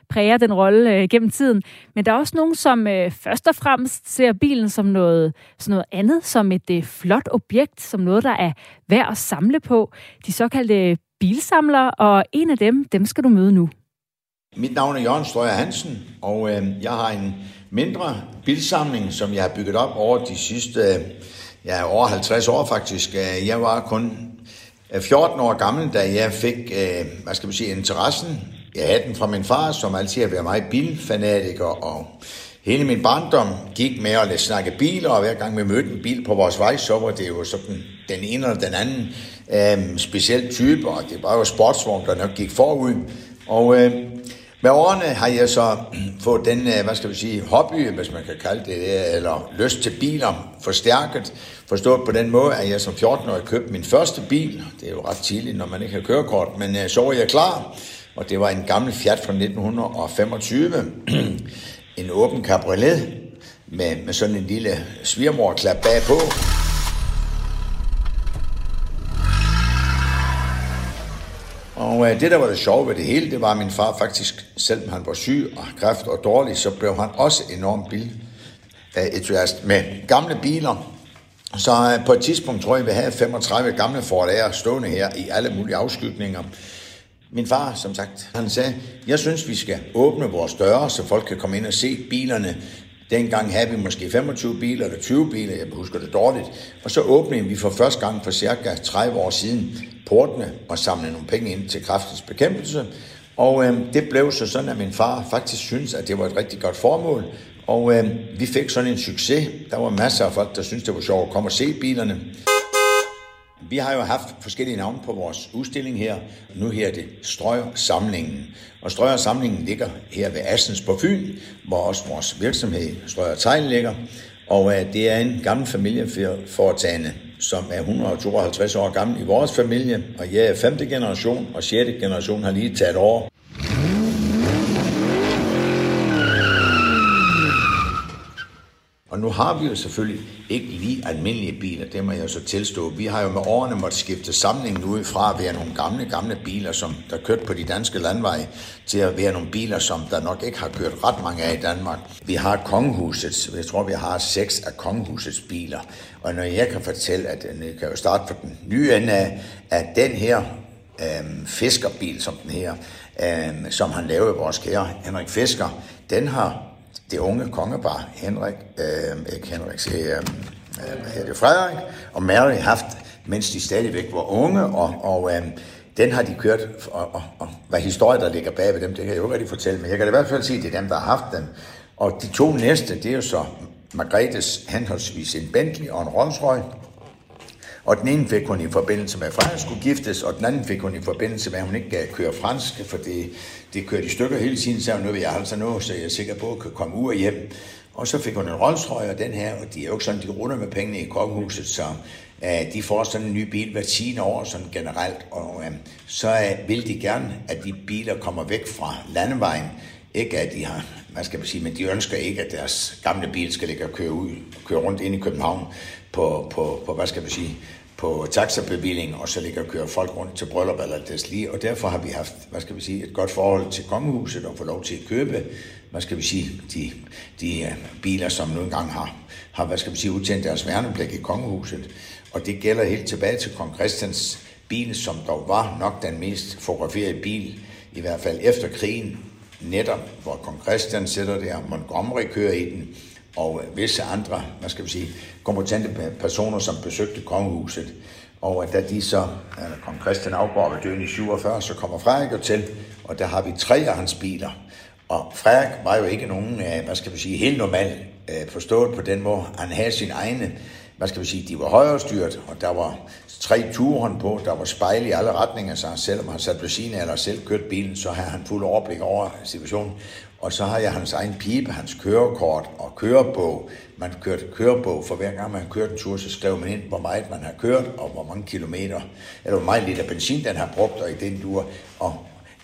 præger den rolle øh, gennem tiden. Men der er også nogen, som øh, først og fremmest ser bilen som noget, sådan noget andet, som et øh, flot objekt, som noget, der er værd at samle på. De såkaldte øh, bilsamlere, og en af dem, dem skal du møde nu. Mit navn er Jørgen Strøger Hansen, og øh, jeg har en mindre bildsamling, som jeg har bygget op over de sidste ja, over 50 år faktisk. Øh, jeg var kun øh, 14 år gammel, da jeg fik, øh, hvad skal man sige, interessen. Jeg havde den fra min far, som altid har været meget bilfanatiker, og hele min barndom gik med at snakke biler, og hver gang vi mødte en bil på vores vej, så var det jo sådan den ene eller den anden øh, speciel type, og det var jo sportsvogn, der nok gik forud. Og øh, med årene har jeg så øh, fået den, øh, hvad skal vi sige, hobby, hvis man kan kalde det, eller lyst til biler forstærket. Forstået på den måde, at jeg som 14-årig købte min første bil. Det er jo ret tidligt, når man ikke har kørekort, men øh, så var jeg klar. Og det var en gammel Fiat fra 1925. en åben cabriolet med, med sådan en lille svigermorklap bagpå. Og øh, det, der var det sjove ved det hele, det var, at min far faktisk, selvom han var syg og kræft og dårlig, så blev han også enormt bil entusiast med gamle biler. Så øh, på et tidspunkt tror jeg, vi havde 35 gamle Ford Air stående her i alle mulige afskygninger. Min far, som sagt, han sagde, jeg synes, vi skal åbne vores døre, så folk kan komme ind og se bilerne. Dengang havde vi måske 25 biler eller 20 biler, jeg husker det dårligt. Og så åbnede vi for første gang for cirka 30 år siden portene og samlede nogle penge ind til kraftens bekæmpelse. Og øh, det blev så sådan, at min far faktisk synes, at det var et rigtig godt formål. Og øh, vi fik sådan en succes. Der var masser af folk, der syntes, det var sjovt at komme og se bilerne. Vi har jo haft forskellige navne på vores udstilling her. Nu her er det Strøger-samlingen. Og Strøger-samlingen ligger her ved Assens på Fyn, hvor også vores virksomhed Strøger Tegn ligger. Og øh, det er en gammel familieforetagende, som er 152 år gammel i vores familie. Og jeg er femte generation, og sjette generation har lige taget over. Og nu har vi jo selvfølgelig ikke lige almindelige biler, det må jeg så tilstå. Vi har jo med årene måtte skifte samlingen ud fra at være nogle gamle, gamle biler, som der kørte på de danske landveje, til at være nogle biler, som der nok ikke har kørt ret mange af i Danmark. Vi har kongehusets, jeg tror vi har seks af kongehusets biler. Og når jeg kan fortælle, at øh, jeg kan jo starte fra den nye ende af, at den her øh, fiskerbil, som den her, øh, som han lavede vores kære Henrik Fisker, den har det unge kongepar, Henrik, øh, ikke Henrik, øh, øh, det, Frederik og Mary haft, mens de stadigvæk var unge, og, og øh, den har de kørt, og, og, og hvad historie der ligger bag ved dem, det kan jeg jo ikke rigtig fortælle, men jeg kan i hvert fald sige, at det er dem, der har haft dem. Og de to næste, det er jo så Margrethes henholdsvis en Bentley og en Rolls Royce, og den ene fik hun i forbindelse med, at Frederik skulle giftes, og den anden fik hun i forbindelse med, at hun ikke gav køre fransk, for det, det kørte i stykker hele tiden, så nu vil jeg altså nå, så jeg er sikker på, at kan komme ud og hjem. Og så fik hun en Rolls og den her, og de er jo ikke sådan, de runder med pengene i kongehuset, så uh, de får sådan en ny bil hver 10 år sådan generelt, og uh, så uh, vil de gerne, at de biler kommer væk fra landevejen, ikke at de har, hvad skal man sige, men de ønsker ikke, at deres gamle bil skal ligge og køre, ud, køre rundt ind i København på, på, på hvad skal man sige, på taxabevilling, og så ligger og kører folk rundt til bryllup eller lige. og derfor har vi haft, hvad skal vi sige, et godt forhold til kongehuset og få lov til at købe, hvad skal vi sige, de, de øh, biler, som nu engang har, har, hvad skal vi sige, udtjent deres værnepligt i kongehuset. Og det gælder helt tilbage til kong Christians bil, som dog var nok den mest fotograferede bil, i hvert fald efter krigen, netop hvor kong Christian sætter der, Montgomery kører i den, og øh, visse andre, hvad skal vi sige, kompetente personer, som besøgte kongehuset. Og øh, da de så, øh, kong Christian afgår ved døden i 47, så kommer Frederik til, og der har vi tre af hans biler. Og Frederik var jo ikke nogen, hvad skal vi sige, helt normal forstået på den måde. Han havde sin egne, hvad skal vi sige, de var højrestyret, og der var tre turen på, der var spejl i alle retninger, så selvom han sat ved siden eller selv kørt bilen, så havde han fuld overblik over situationen. Og så har jeg hans egen pipe, hans kørekort og kørebog. Man kørte kørebog, for hver gang man kørte en tur, så skrev man ind, hvor meget man har kørt, og hvor mange kilometer, eller hvor meget liter benzin den har brugt, og i den dur. Og,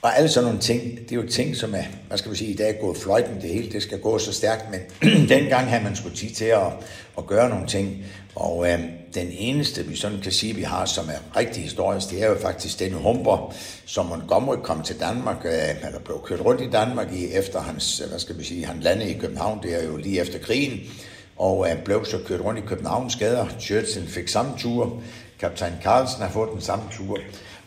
og alle sådan nogle ting, det er jo ting, som er, hvad skal vi sige, i dag er gået fløjten, det hele, det skal gå så stærkt, men dengang havde man skulle tid til at, at gøre nogle ting. Og øh, den eneste, vi sådan kan sige, vi har, som er rigtig historisk, det er jo faktisk den humper, som Montgomery kom til Danmark, øh, eller blev kørt rundt i Danmark i, efter hans, øh, hvad skal vi sige, han landede i København, det er jo lige efter krigen, og øh, blev så kørt rundt i Københavns gader. Churchill fik samme tur, kaptajn Carlsen har fået den samme tur,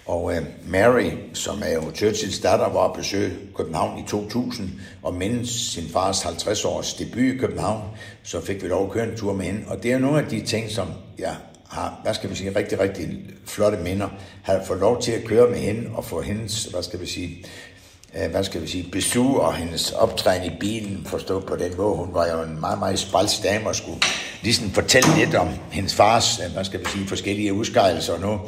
og øh, Mary, som er jo Churchills datter, var at besøge København i 2000, og mindes sin fars 50-års debut i København, så fik vi lov at køre en tur med hende. Og det er nogle af de ting, som jeg har, hvad skal vi sige, rigtig, rigtig flotte minder, har fået lov til at køre med hende og få hendes, hvad skal vi sige, øh, hvad skal vi sige, besøg og hendes optræden i bilen, forstå på den måde. Hun var jo en meget, meget spalds dame og skulle ligesom fortælle lidt om hendes fars, øh, hvad skal vi sige, forskellige udskejelser og noget.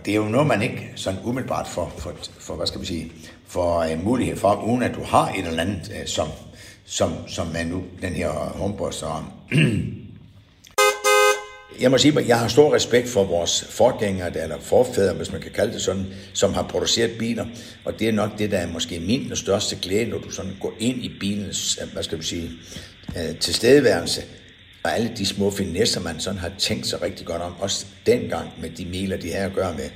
Og det er jo noget, man ikke sådan umiddelbart for, for, for hvad skal vi sige, for uh, øh, mulighed for, uden at du har et eller andet, uh, som, som, som er nu den her homeboss. Så, jeg må sige, at jeg har stor respekt for vores forgængere, eller forfædre, hvis man kan kalde det sådan, som har produceret biler. Og det er nok det, der er måske min den største glæde, når du sådan går ind i bilens, øh, hvad skal du sige, tilstedeværelse og alle de små finesser, man sådan har tænkt sig rigtig godt om, også dengang med de miler, de har at gøre med.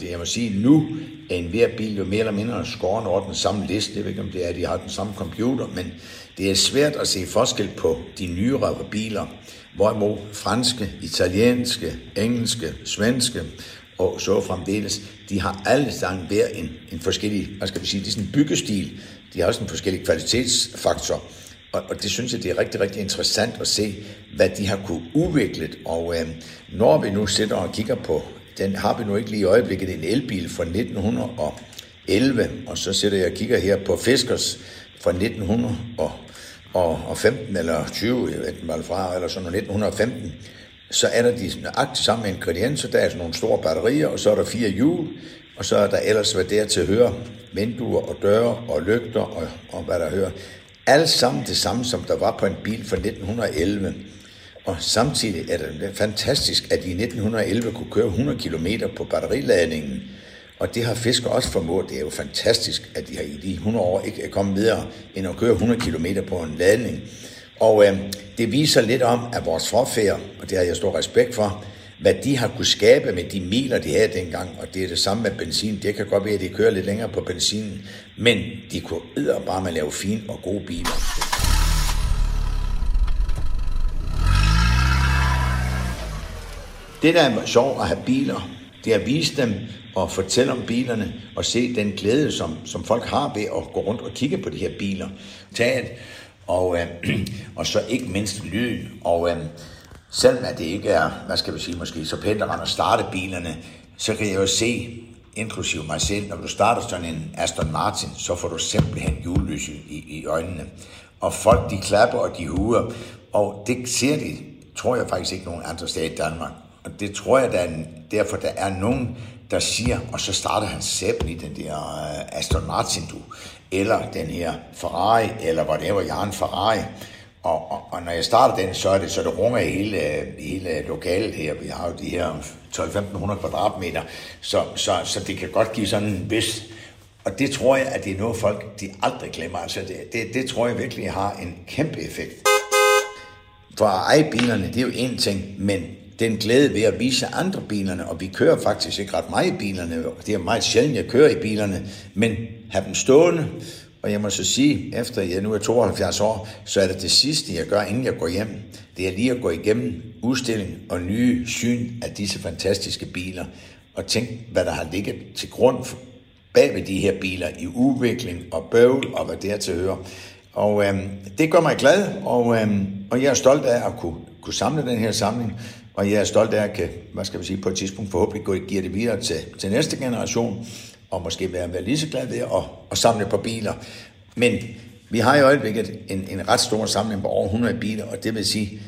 Det, jeg må sige, nu er en hver bil jo mere eller mindre skåren over den samme liste. Jeg ved ikke, om det er, at de har den samme computer, men det er svært at se forskel på de nyere biler, hvorimod franske, italienske, engelske, svenske og så fremdeles, de har alle sammen hver en, en forskellig, hvad skal vi sige, det er sådan en byggestil, de har også en forskellig kvalitetsfaktor. Og, og det synes jeg, det er rigtig, rigtig interessant at se, hvad de har kunne udvikle. Og øh, når vi nu sidder og kigger på, den har vi nu ikke lige i øjeblikket, en elbil fra 1911, og så sidder jeg og kigger her på Fiskers fra 1915 eller 20, jeg ved ikke, fra, eller sådan 1915, så er der de nøjagtigt samme ingredienser. Der er sådan nogle store batterier, og så er der fire hjul, og så er der ellers hvad der til at høre vinduer og døre og lygter og, og hvad der hører. Alt sammen det samme, som der var på en bil fra 1911. Og samtidig er det fantastisk, at i 1911 kunne køre 100 km på batteriladningen. Og det har Fisker også formået. Det er jo fantastisk, at de har i de 100 år ikke er kommet videre end at køre 100 km på en ladning. Og øh, det viser lidt om, at vores forfædre, og det har jeg stor respekt for, hvad de har kunne skabe med de miler, de havde dengang, og det er det samme med benzin. Det kan godt være, at de kører lidt længere på benzinen, men de kunne bare med lave fine og gode biler. Det, der er sjovt at have biler, det er at vise dem og fortælle om bilerne og se den glæde, som, som folk har ved at gå rundt og kigge på de her biler. Taget, og, øh, og så ikke mindst lyden. Og øh, selvom at det ikke er, hvad skal vi sige, måske så pænt at starte bilerne, så kan jeg jo se, inklusive mig selv, når du starter sådan en Aston Martin, så får du simpelthen julelys i, i øjnene. Og folk, de klapper og de huer, og det ser de, tror jeg faktisk ikke nogen andre steder i Danmark. Og det tror jeg, der er, derfor der er nogen, der siger, og så starter han sæben i den der uh, Aston Martin, du, eller den her Ferrari, eller whatever, jeg har en Ferrari. Og, og, og når jeg starter den, så er det, så det runger i hele, øh, hele øh, lokalet her. Vi har jo de her 12-1500 kvadratmeter, så, så, så det kan godt give sådan en vis... Og det tror jeg, at det er noget, folk de aldrig glemmer. Altså det, det, det tror jeg virkelig har en kæmpe effekt. For at eje bilerne, det er jo en ting, men den glæde ved at vise andre bilerne, og vi kører faktisk ikke ret meget i bilerne, det er meget sjældent, jeg kører i bilerne, men have dem stående, og jeg må så sige, efter jeg nu er 72 år, så er det det sidste, jeg gør, inden jeg går hjem. Det er lige at gå igennem udstilling og nye syn af disse fantastiske biler, og tænke, hvad der har ligget til grund bag ved de her biler i udvikling og bøvl og hvad det er til at høre. Og øhm, det gør mig glad, og, øhm, og jeg er stolt af at kunne, kunne samle den her samling. Og jeg er stolt af at kan, hvad skal vi sige, på et tidspunkt forhåbentlig gå, give det videre til, til næste generation, og måske være, være lige så glad ved at, at samle på biler. Men vi har i øjeblikket en, en ret stor samling på over 100 biler, og det vil sige,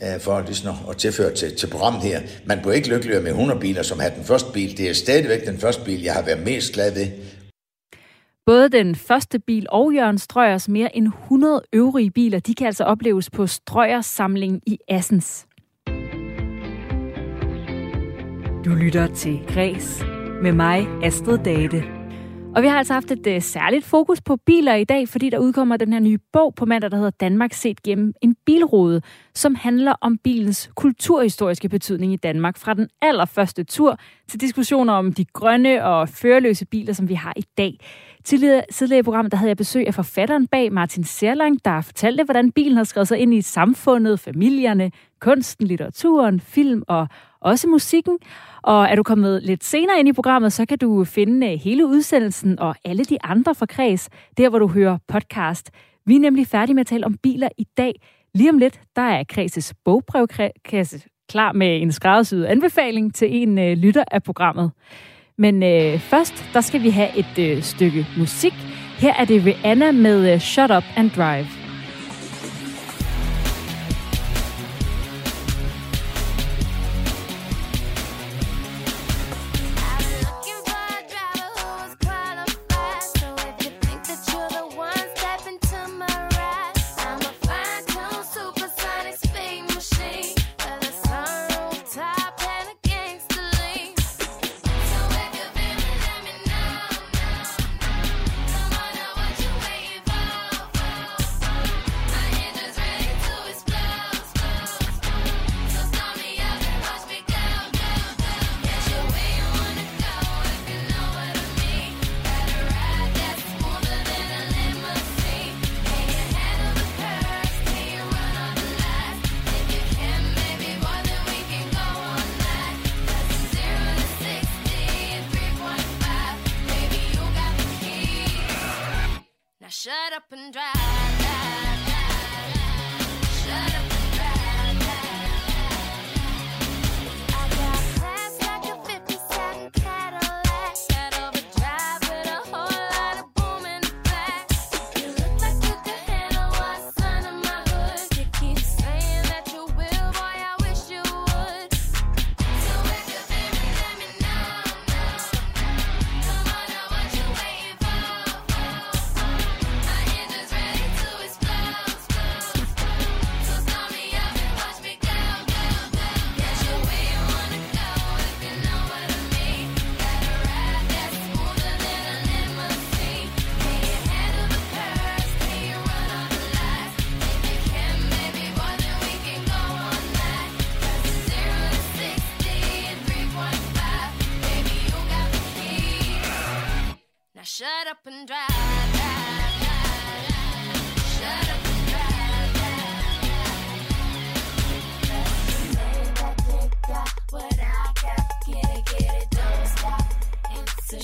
uh, for ligesom at tilføre til, til programmet her, man bliver ikke lykkelig med 100 biler, som har den første bil. Det er stadigvæk den første bil, jeg har været mest glad ved. Både den første bil og Jørgen Strøgers mere end 100 øvrige biler, de kan altså opleves på Strøgers samling i Assens. Du lytter til Græs med mig, Astrid Date. Og vi har altså haft et uh, særligt fokus på biler i dag, fordi der udkommer den her nye bog på mandag, der hedder Danmark set gennem en bilrode, som handler om bilens kulturhistoriske betydning i Danmark, fra den allerførste tur til diskussioner om de grønne og førerløse biler, som vi har i dag. Tidligere, tidligere i programmet der havde jeg besøg af forfatteren bag Martin Serlang, der fortalte, hvordan bilen har skrevet sig ind i samfundet, familierne, kunsten, litteraturen, film og også musikken. Og er du kommet lidt senere ind i programmet, så kan du finde øh, hele udsendelsen og alle de andre fra Kreds, der hvor du hører podcast. Vi er nemlig færdige med at tale om biler i dag. Lige om lidt, der er Kreds' bogbrevkasse klar med en skræddersyet anbefaling til en øh, lytter af programmet. Men øh, først, der skal vi have et øh, stykke musik. Her er det Rihanna med øh, Shut Up and Drive.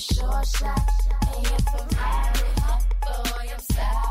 short shot. And if I'm out, hot boy, I'm sad.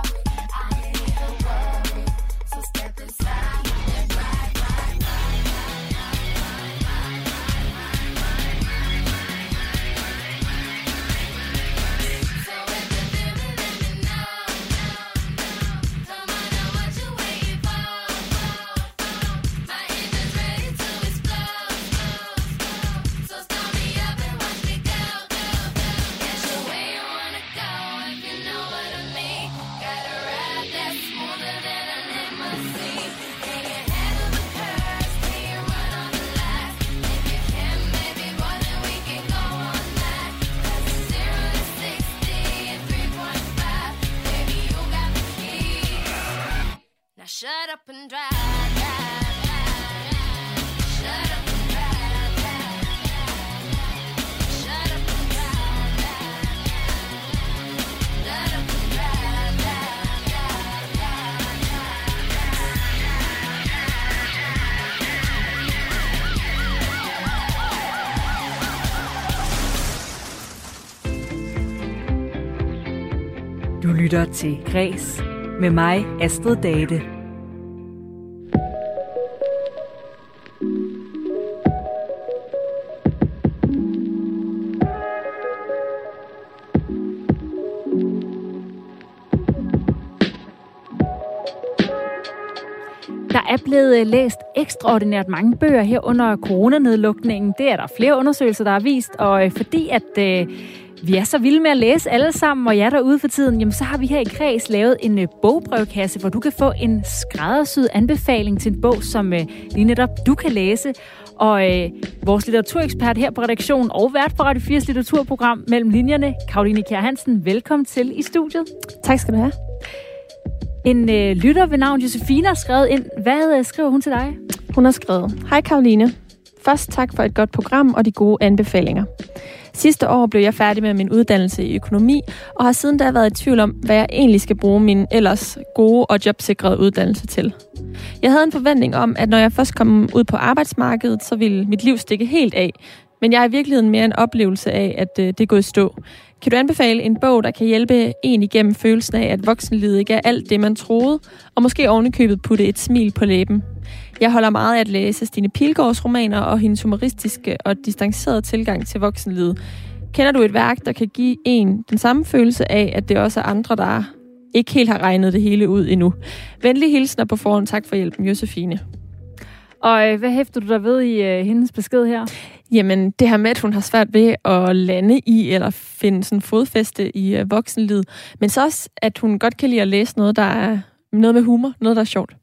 Lytter til Græs med mig, Astrid Date. Der er blevet læst ekstraordinært mange bøger her under coronanedlukningen. Det er der flere undersøgelser, der har vist. Og øh, fordi at øh, vi er så vilde med at læse alle sammen, og jer derude for tiden, jamen så har vi her i Kreds lavet en øh, bogbrevkasse, hvor du kan få en skræddersyet anbefaling til en bog, som øh, lige netop du kan læse. Og øh, vores litteraturekspert her på redaktionen og vært på Radio 4's litteraturprogram Mellem Linjerne, Karoline Kjær Hansen, velkommen til i studiet. Tak skal du have. En øh, lytter ved navn Josefine har skrevet ind. Hvad øh, skriver hun til dig? Hun har skrevet, Hej Karoline. Først tak for et godt program og de gode anbefalinger. Sidste år blev jeg færdig med min uddannelse i økonomi, og har siden da været i tvivl om, hvad jeg egentlig skal bruge min ellers gode og jobsikrede uddannelse til. Jeg havde en forventning om, at når jeg først kom ud på arbejdsmarkedet, så ville mit liv stikke helt af. Men jeg har i virkeligheden mere en oplevelse af, at øh, det er gået i stå. Kan du anbefale en bog, der kan hjælpe en igennem følelsen af, at voksenlivet ikke er alt det, man troede, og måske ovenikøbet putte et smil på læben? Jeg holder meget af at læse Stine Pilgaards romaner og hendes humoristiske og distancerede tilgang til voksenlivet. Kender du et værk, der kan give en den samme følelse af, at det også er andre, der ikke helt har regnet det hele ud endnu? Venlig hilsner på forhånd. Tak for hjælpen, Josefine. Og øh, hvad hæfter du der ved i øh, hendes besked her? Jamen, det her med, at hun har svært ved at lande i eller finde sådan fodfæste i øh, voksenlivet. Men så også, at hun godt kan lide at læse noget, der er noget med humor, noget, der er sjovt.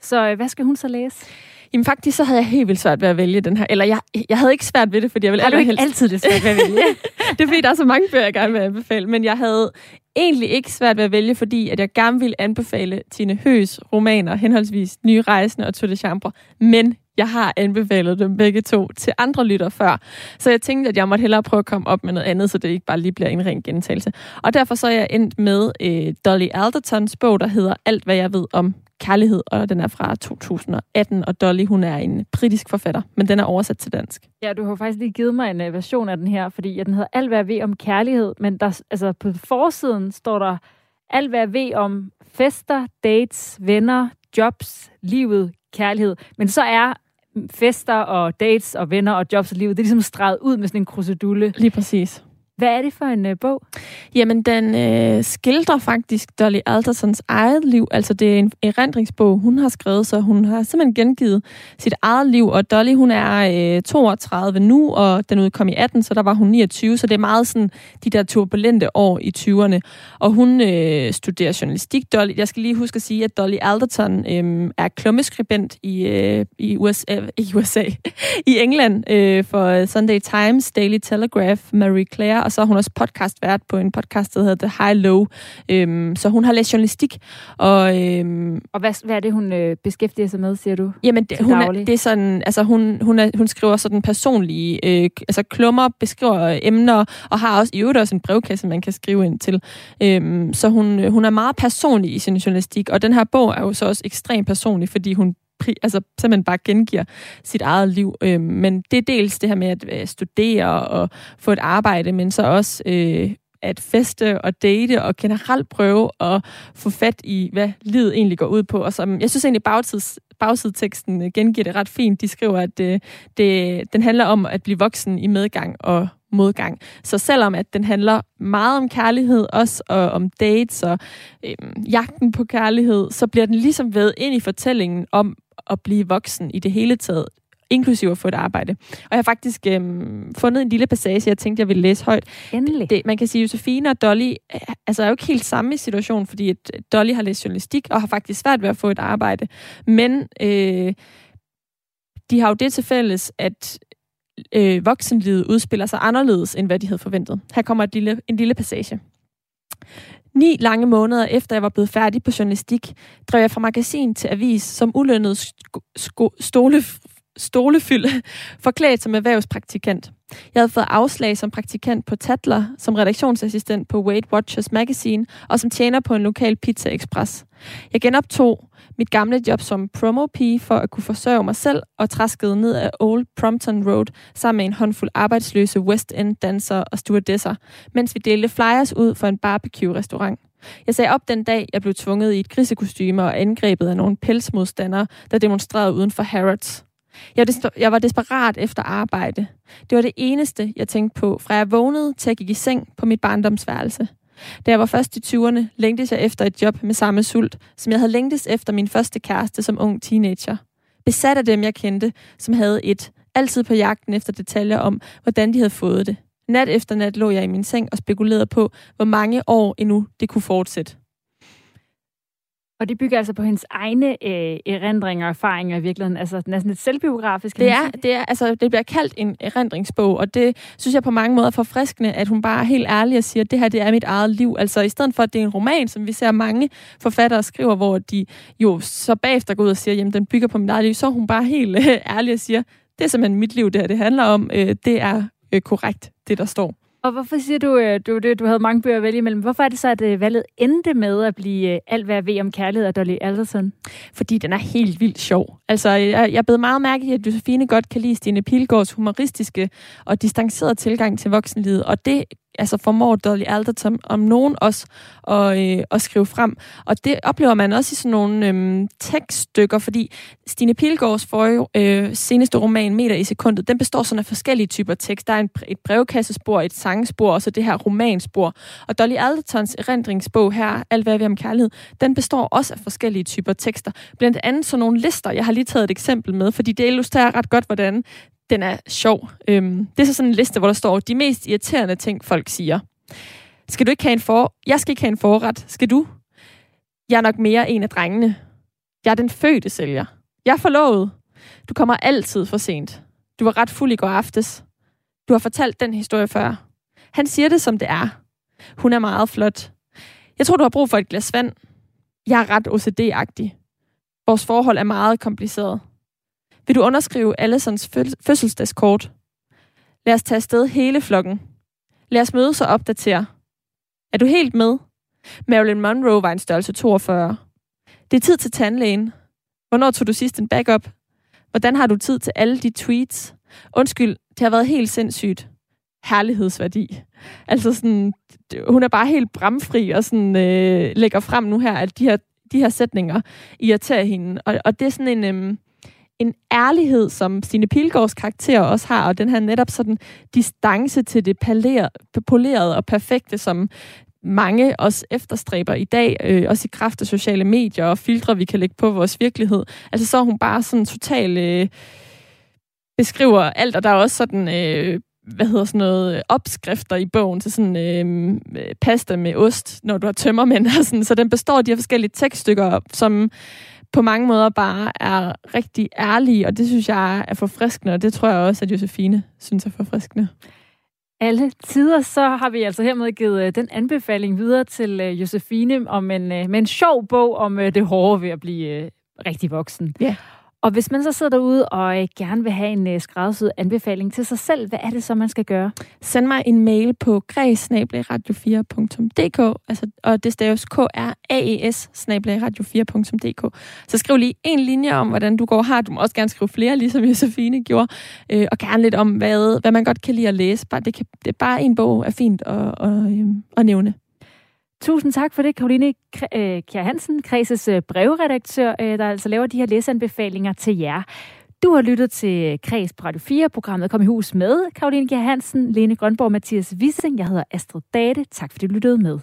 Så øh, hvad skal hun så læse? Jamen faktisk, så havde jeg helt vildt svært ved at vælge den her. Eller jeg, jeg havde ikke svært ved det, fordi jeg ville Har du ikke altid det svært ved at vælge? det er fordi, der er så mange bøger, jeg gerne vil anbefale. Men jeg havde egentlig ikke svært ved at vælge, fordi at jeg gerne ville anbefale Tine Høs romaner, henholdsvis Nye Rejsende og Tour de Chambre. Men jeg har anbefalet dem begge to til andre lytter før. Så jeg tænkte, at jeg måtte hellere prøve at komme op med noget andet, så det ikke bare lige bliver en ren gentagelse. Og derfor så er jeg endt med øh, Dolly Aldertons bog, der hedder Alt, hvad jeg ved om kærlighed, og den er fra 2018, og Dolly, hun er en britisk forfatter, men den er oversat til dansk. Ja, du har faktisk lige givet mig en uh, version af den her, fordi ja, den hedder Alt, hvad jeg ved om kærlighed, men der, altså, på forsiden står der Alt, hvad jeg ved om fester, dates, venner, jobs, livet, kærlighed. Men så er fester og dates og venner og jobs og livet, det er ligesom streget ud med sådan en krusedulle. Lige præcis. Hvad er det for en øh, bog? Jamen, den øh, skildrer faktisk Dolly Aldersons eget liv. Altså, det er en erindringsbog, hun har skrevet, så hun har simpelthen gengivet sit eget liv. Og Dolly, hun er øh, 32 nu, og den udkom i 18, så der var hun 29. Så det er meget sådan de der turbulente år i 20'erne. Og hun øh, studerer journalistik. Dolly, jeg skal lige huske at sige, at Dolly Alderton øh, er klummeskribent i, øh, i USA, i USA, i England øh, for øh, Sunday Times, Daily Telegraph, Marie Claire og så er hun også podcastvært på en podcast, der hedder The High Low. Øhm, så hun har læst journalistik. Og, øhm, og hvad, hvad er det, hun øh, beskæftiger sig med, siger du? Jamen, det, hun er, det er sådan, altså hun, hun, er, hun skriver sådan personlige, øh, altså klummer, beskriver emner, og har også i øvrigt også en brevkasse, man kan skrive ind til. Øhm, så hun, hun er meget personlig i sin journalistik, og den her bog er jo så også ekstremt personlig, fordi hun altså simpelthen bare gengiver sit eget liv. Øh, men det er dels det her med at øh, studere og få et arbejde, men så også øh, at feste og date og generelt prøve at få fat i, hvad livet egentlig går ud på. Og som, jeg synes egentlig, bagtids, bagsideteksten øh, gengiver det ret fint. De skriver, at øh, det, den handler om at blive voksen i medgang og modgang. Så selvom at den handler meget om kærlighed, også og om dates og øh, jagten på kærlighed, så bliver den ligesom ved ind i fortællingen om at blive voksen i det hele taget inklusive at få et arbejde. Og jeg har faktisk øhm, fundet en lille passage, jeg tænkte, jeg ville læse højt. Endelig. Det, man kan sige, at Josefine og Dolly altså er jo ikke helt samme i situationen, fordi at Dolly har læst journalistik og har faktisk svært ved at få et arbejde. Men øh, de har jo det til fælles, at øh, voksenlivet udspiller sig anderledes, end hvad de havde forventet. Her kommer et lille, en lille passage. Ni lange måneder efter jeg var blevet færdig på journalistik, drev jeg fra magasin til avis som ulønnet stole, stolefyld, forklædt som erhvervspraktikant. Jeg havde fået afslag som praktikant på Tatler, som redaktionsassistent på Weight Watchers Magazine og som tjener på en lokal Pizza Express. Jeg genoptog mit gamle job som promo for at kunne forsørge mig selv og træskede ned af Old Prompton Road sammen med en håndfuld arbejdsløse West End dansere og stewardesser, mens vi delte flyers ud for en barbecue-restaurant. Jeg sagde op den dag, jeg blev tvunget i et grisekostyme og angrebet af nogle pelsmodstandere, der demonstrerede uden for Harrods. Jeg var, jeg var desperat efter arbejde. Det var det eneste, jeg tænkte på, fra jeg vågnede til jeg gik i seng på mit barndomsværelse. Da jeg var først i 20'erne, længtes jeg efter et job med samme sult, som jeg havde længtes efter min første kæreste som ung teenager. Besat af dem, jeg kendte, som havde et, altid på jagten efter detaljer om, hvordan de havde fået det. Nat efter nat lå jeg i min seng og spekulerede på, hvor mange år endnu det kunne fortsætte. Og det bygger altså på hendes egne øh, erindringer og erfaringer i virkeligheden. Altså, den er sådan lidt selvbiografisk. Det er, det er, altså, det bliver kaldt en erindringsbog, og det synes jeg på mange måder er forfriskende, at hun bare er helt ærlig og siger, at det her det er mit eget liv. Altså i stedet for, at det er en roman, som vi ser mange forfattere skriver, hvor de jo så bagefter går ud og siger, jamen den bygger på mit eget liv, så er hun bare helt øh, ærlig og siger, det er simpelthen mit liv, det her det handler om. Øh, det er øh, korrekt, det der står. Og hvorfor siger du, øh, du, du, du havde mange bøger at vælge imellem. Hvorfor er det så, at øh, valget endte med at blive øh, alt, hvad jeg ved om kærlighed af Dolly Alderson? Fordi den er helt vildt sjov. Altså, jeg, jeg blev meget mærke i, at Josefine godt kan lide Stine Pilgaards humoristiske og distancerede tilgang til voksenlivet. Og det altså formår Dolly Alderton om nogen også at, øh, at skrive frem. Og det oplever man også i sådan nogle øh, tekststykker, fordi Stine Pilgaards forrige øh, seneste roman, Meter i sekundet, den består sådan af forskellige typer tekst. Der er en, et brevkassespor, et sangspor, og så det her romanspor. Og Dolly Aldertons erindringsbog her, Alt hvad vi om kærlighed, den består også af forskellige typer tekster. Blandt andet sådan nogle lister. Jeg har lige taget et eksempel med, fordi det illustrerer ret godt, hvordan den er sjov. Øhm, det er så sådan en liste, hvor der står de mest irriterende ting, folk siger. Skal du ikke have en for... Jeg skal ikke have en forret. Skal du? Jeg er nok mere en af drengene. Jeg er den fødte sælger. Jeg er forlovet. Du kommer altid for sent. Du var ret fuld i går aftes. Du har fortalt den historie før. Han siger det, som det er. Hun er meget flot. Jeg tror, du har brug for et glas vand. Jeg er ret OCD-agtig. Vores forhold er meget kompliceret. Vil du underskrive Allisons fødselsdagskort? Lad os tage afsted hele flokken. Lad os mødes og opdatere. Er du helt med? Marilyn Monroe var en størrelse 42. Det er tid til tandlægen. Hvornår tog du sidst en backup? Hvordan har du tid til alle de tweets? Undskyld, det har været helt sindssygt. Herlighedsværdi. Altså sådan, hun er bare helt bramfri og sådan, øh, lægger frem nu her, at de her, de her sætninger irriterer hende. Og, og det er sådan en... Øh, en ærlighed, som Stine Pilgaards karakter også har, og den her netop sådan distance til det polerede og perfekte, som mange os efterstræber i dag, øh, også i kraft af sociale medier og filtre, vi kan lægge på vores virkelighed. Altså så er hun bare sådan totalt øh, beskriver alt, og der er også sådan øh, hvad hedder sådan noget, øh, opskrifter i bogen til sådan øh, øh, pasta med ost, når du har tømmermænd. Og sådan. Så den består af de her forskellige tekststykker, som på mange måder bare er rigtig ærlige, og det synes jeg er forfriskende, og det tror jeg også, at Josefine synes er forfriskende. alle tider, så har vi altså hermed givet øh, den anbefaling videre til øh, Josefine om en, øh, med en sjov bog om det hårde ved at blive rigtig voksen. Ja. Og hvis man så sidder derude og øh, gerne vil have en øh, skræddersyet anbefaling til sig selv, hvad er det så, man skal gøre? Send mig en mail på græs-radio4.dk, altså, og det staves k r a e s radio4.dk. Så skriv lige en linje om, hvordan du går her. Du må også gerne skrive flere, ligesom Josefine gjorde, øh, og gerne lidt om, hvad, hvad man godt kan lide at læse. Bare, det, kan, det er bare en bog er fint at, og, øh, at nævne. Tusind tak for det, Karoline øh, Kjær Hansen, Kreses øh, brevredaktør, øh, der altså laver de her læseanbefalinger til jer. Du har lyttet til Kreds på Radio 4, programmet Kom i hus med Karoline Kjær Hansen, Lene Grønborg, Mathias Wissing. Jeg hedder Astrid Date. Tak fordi du lyttede med.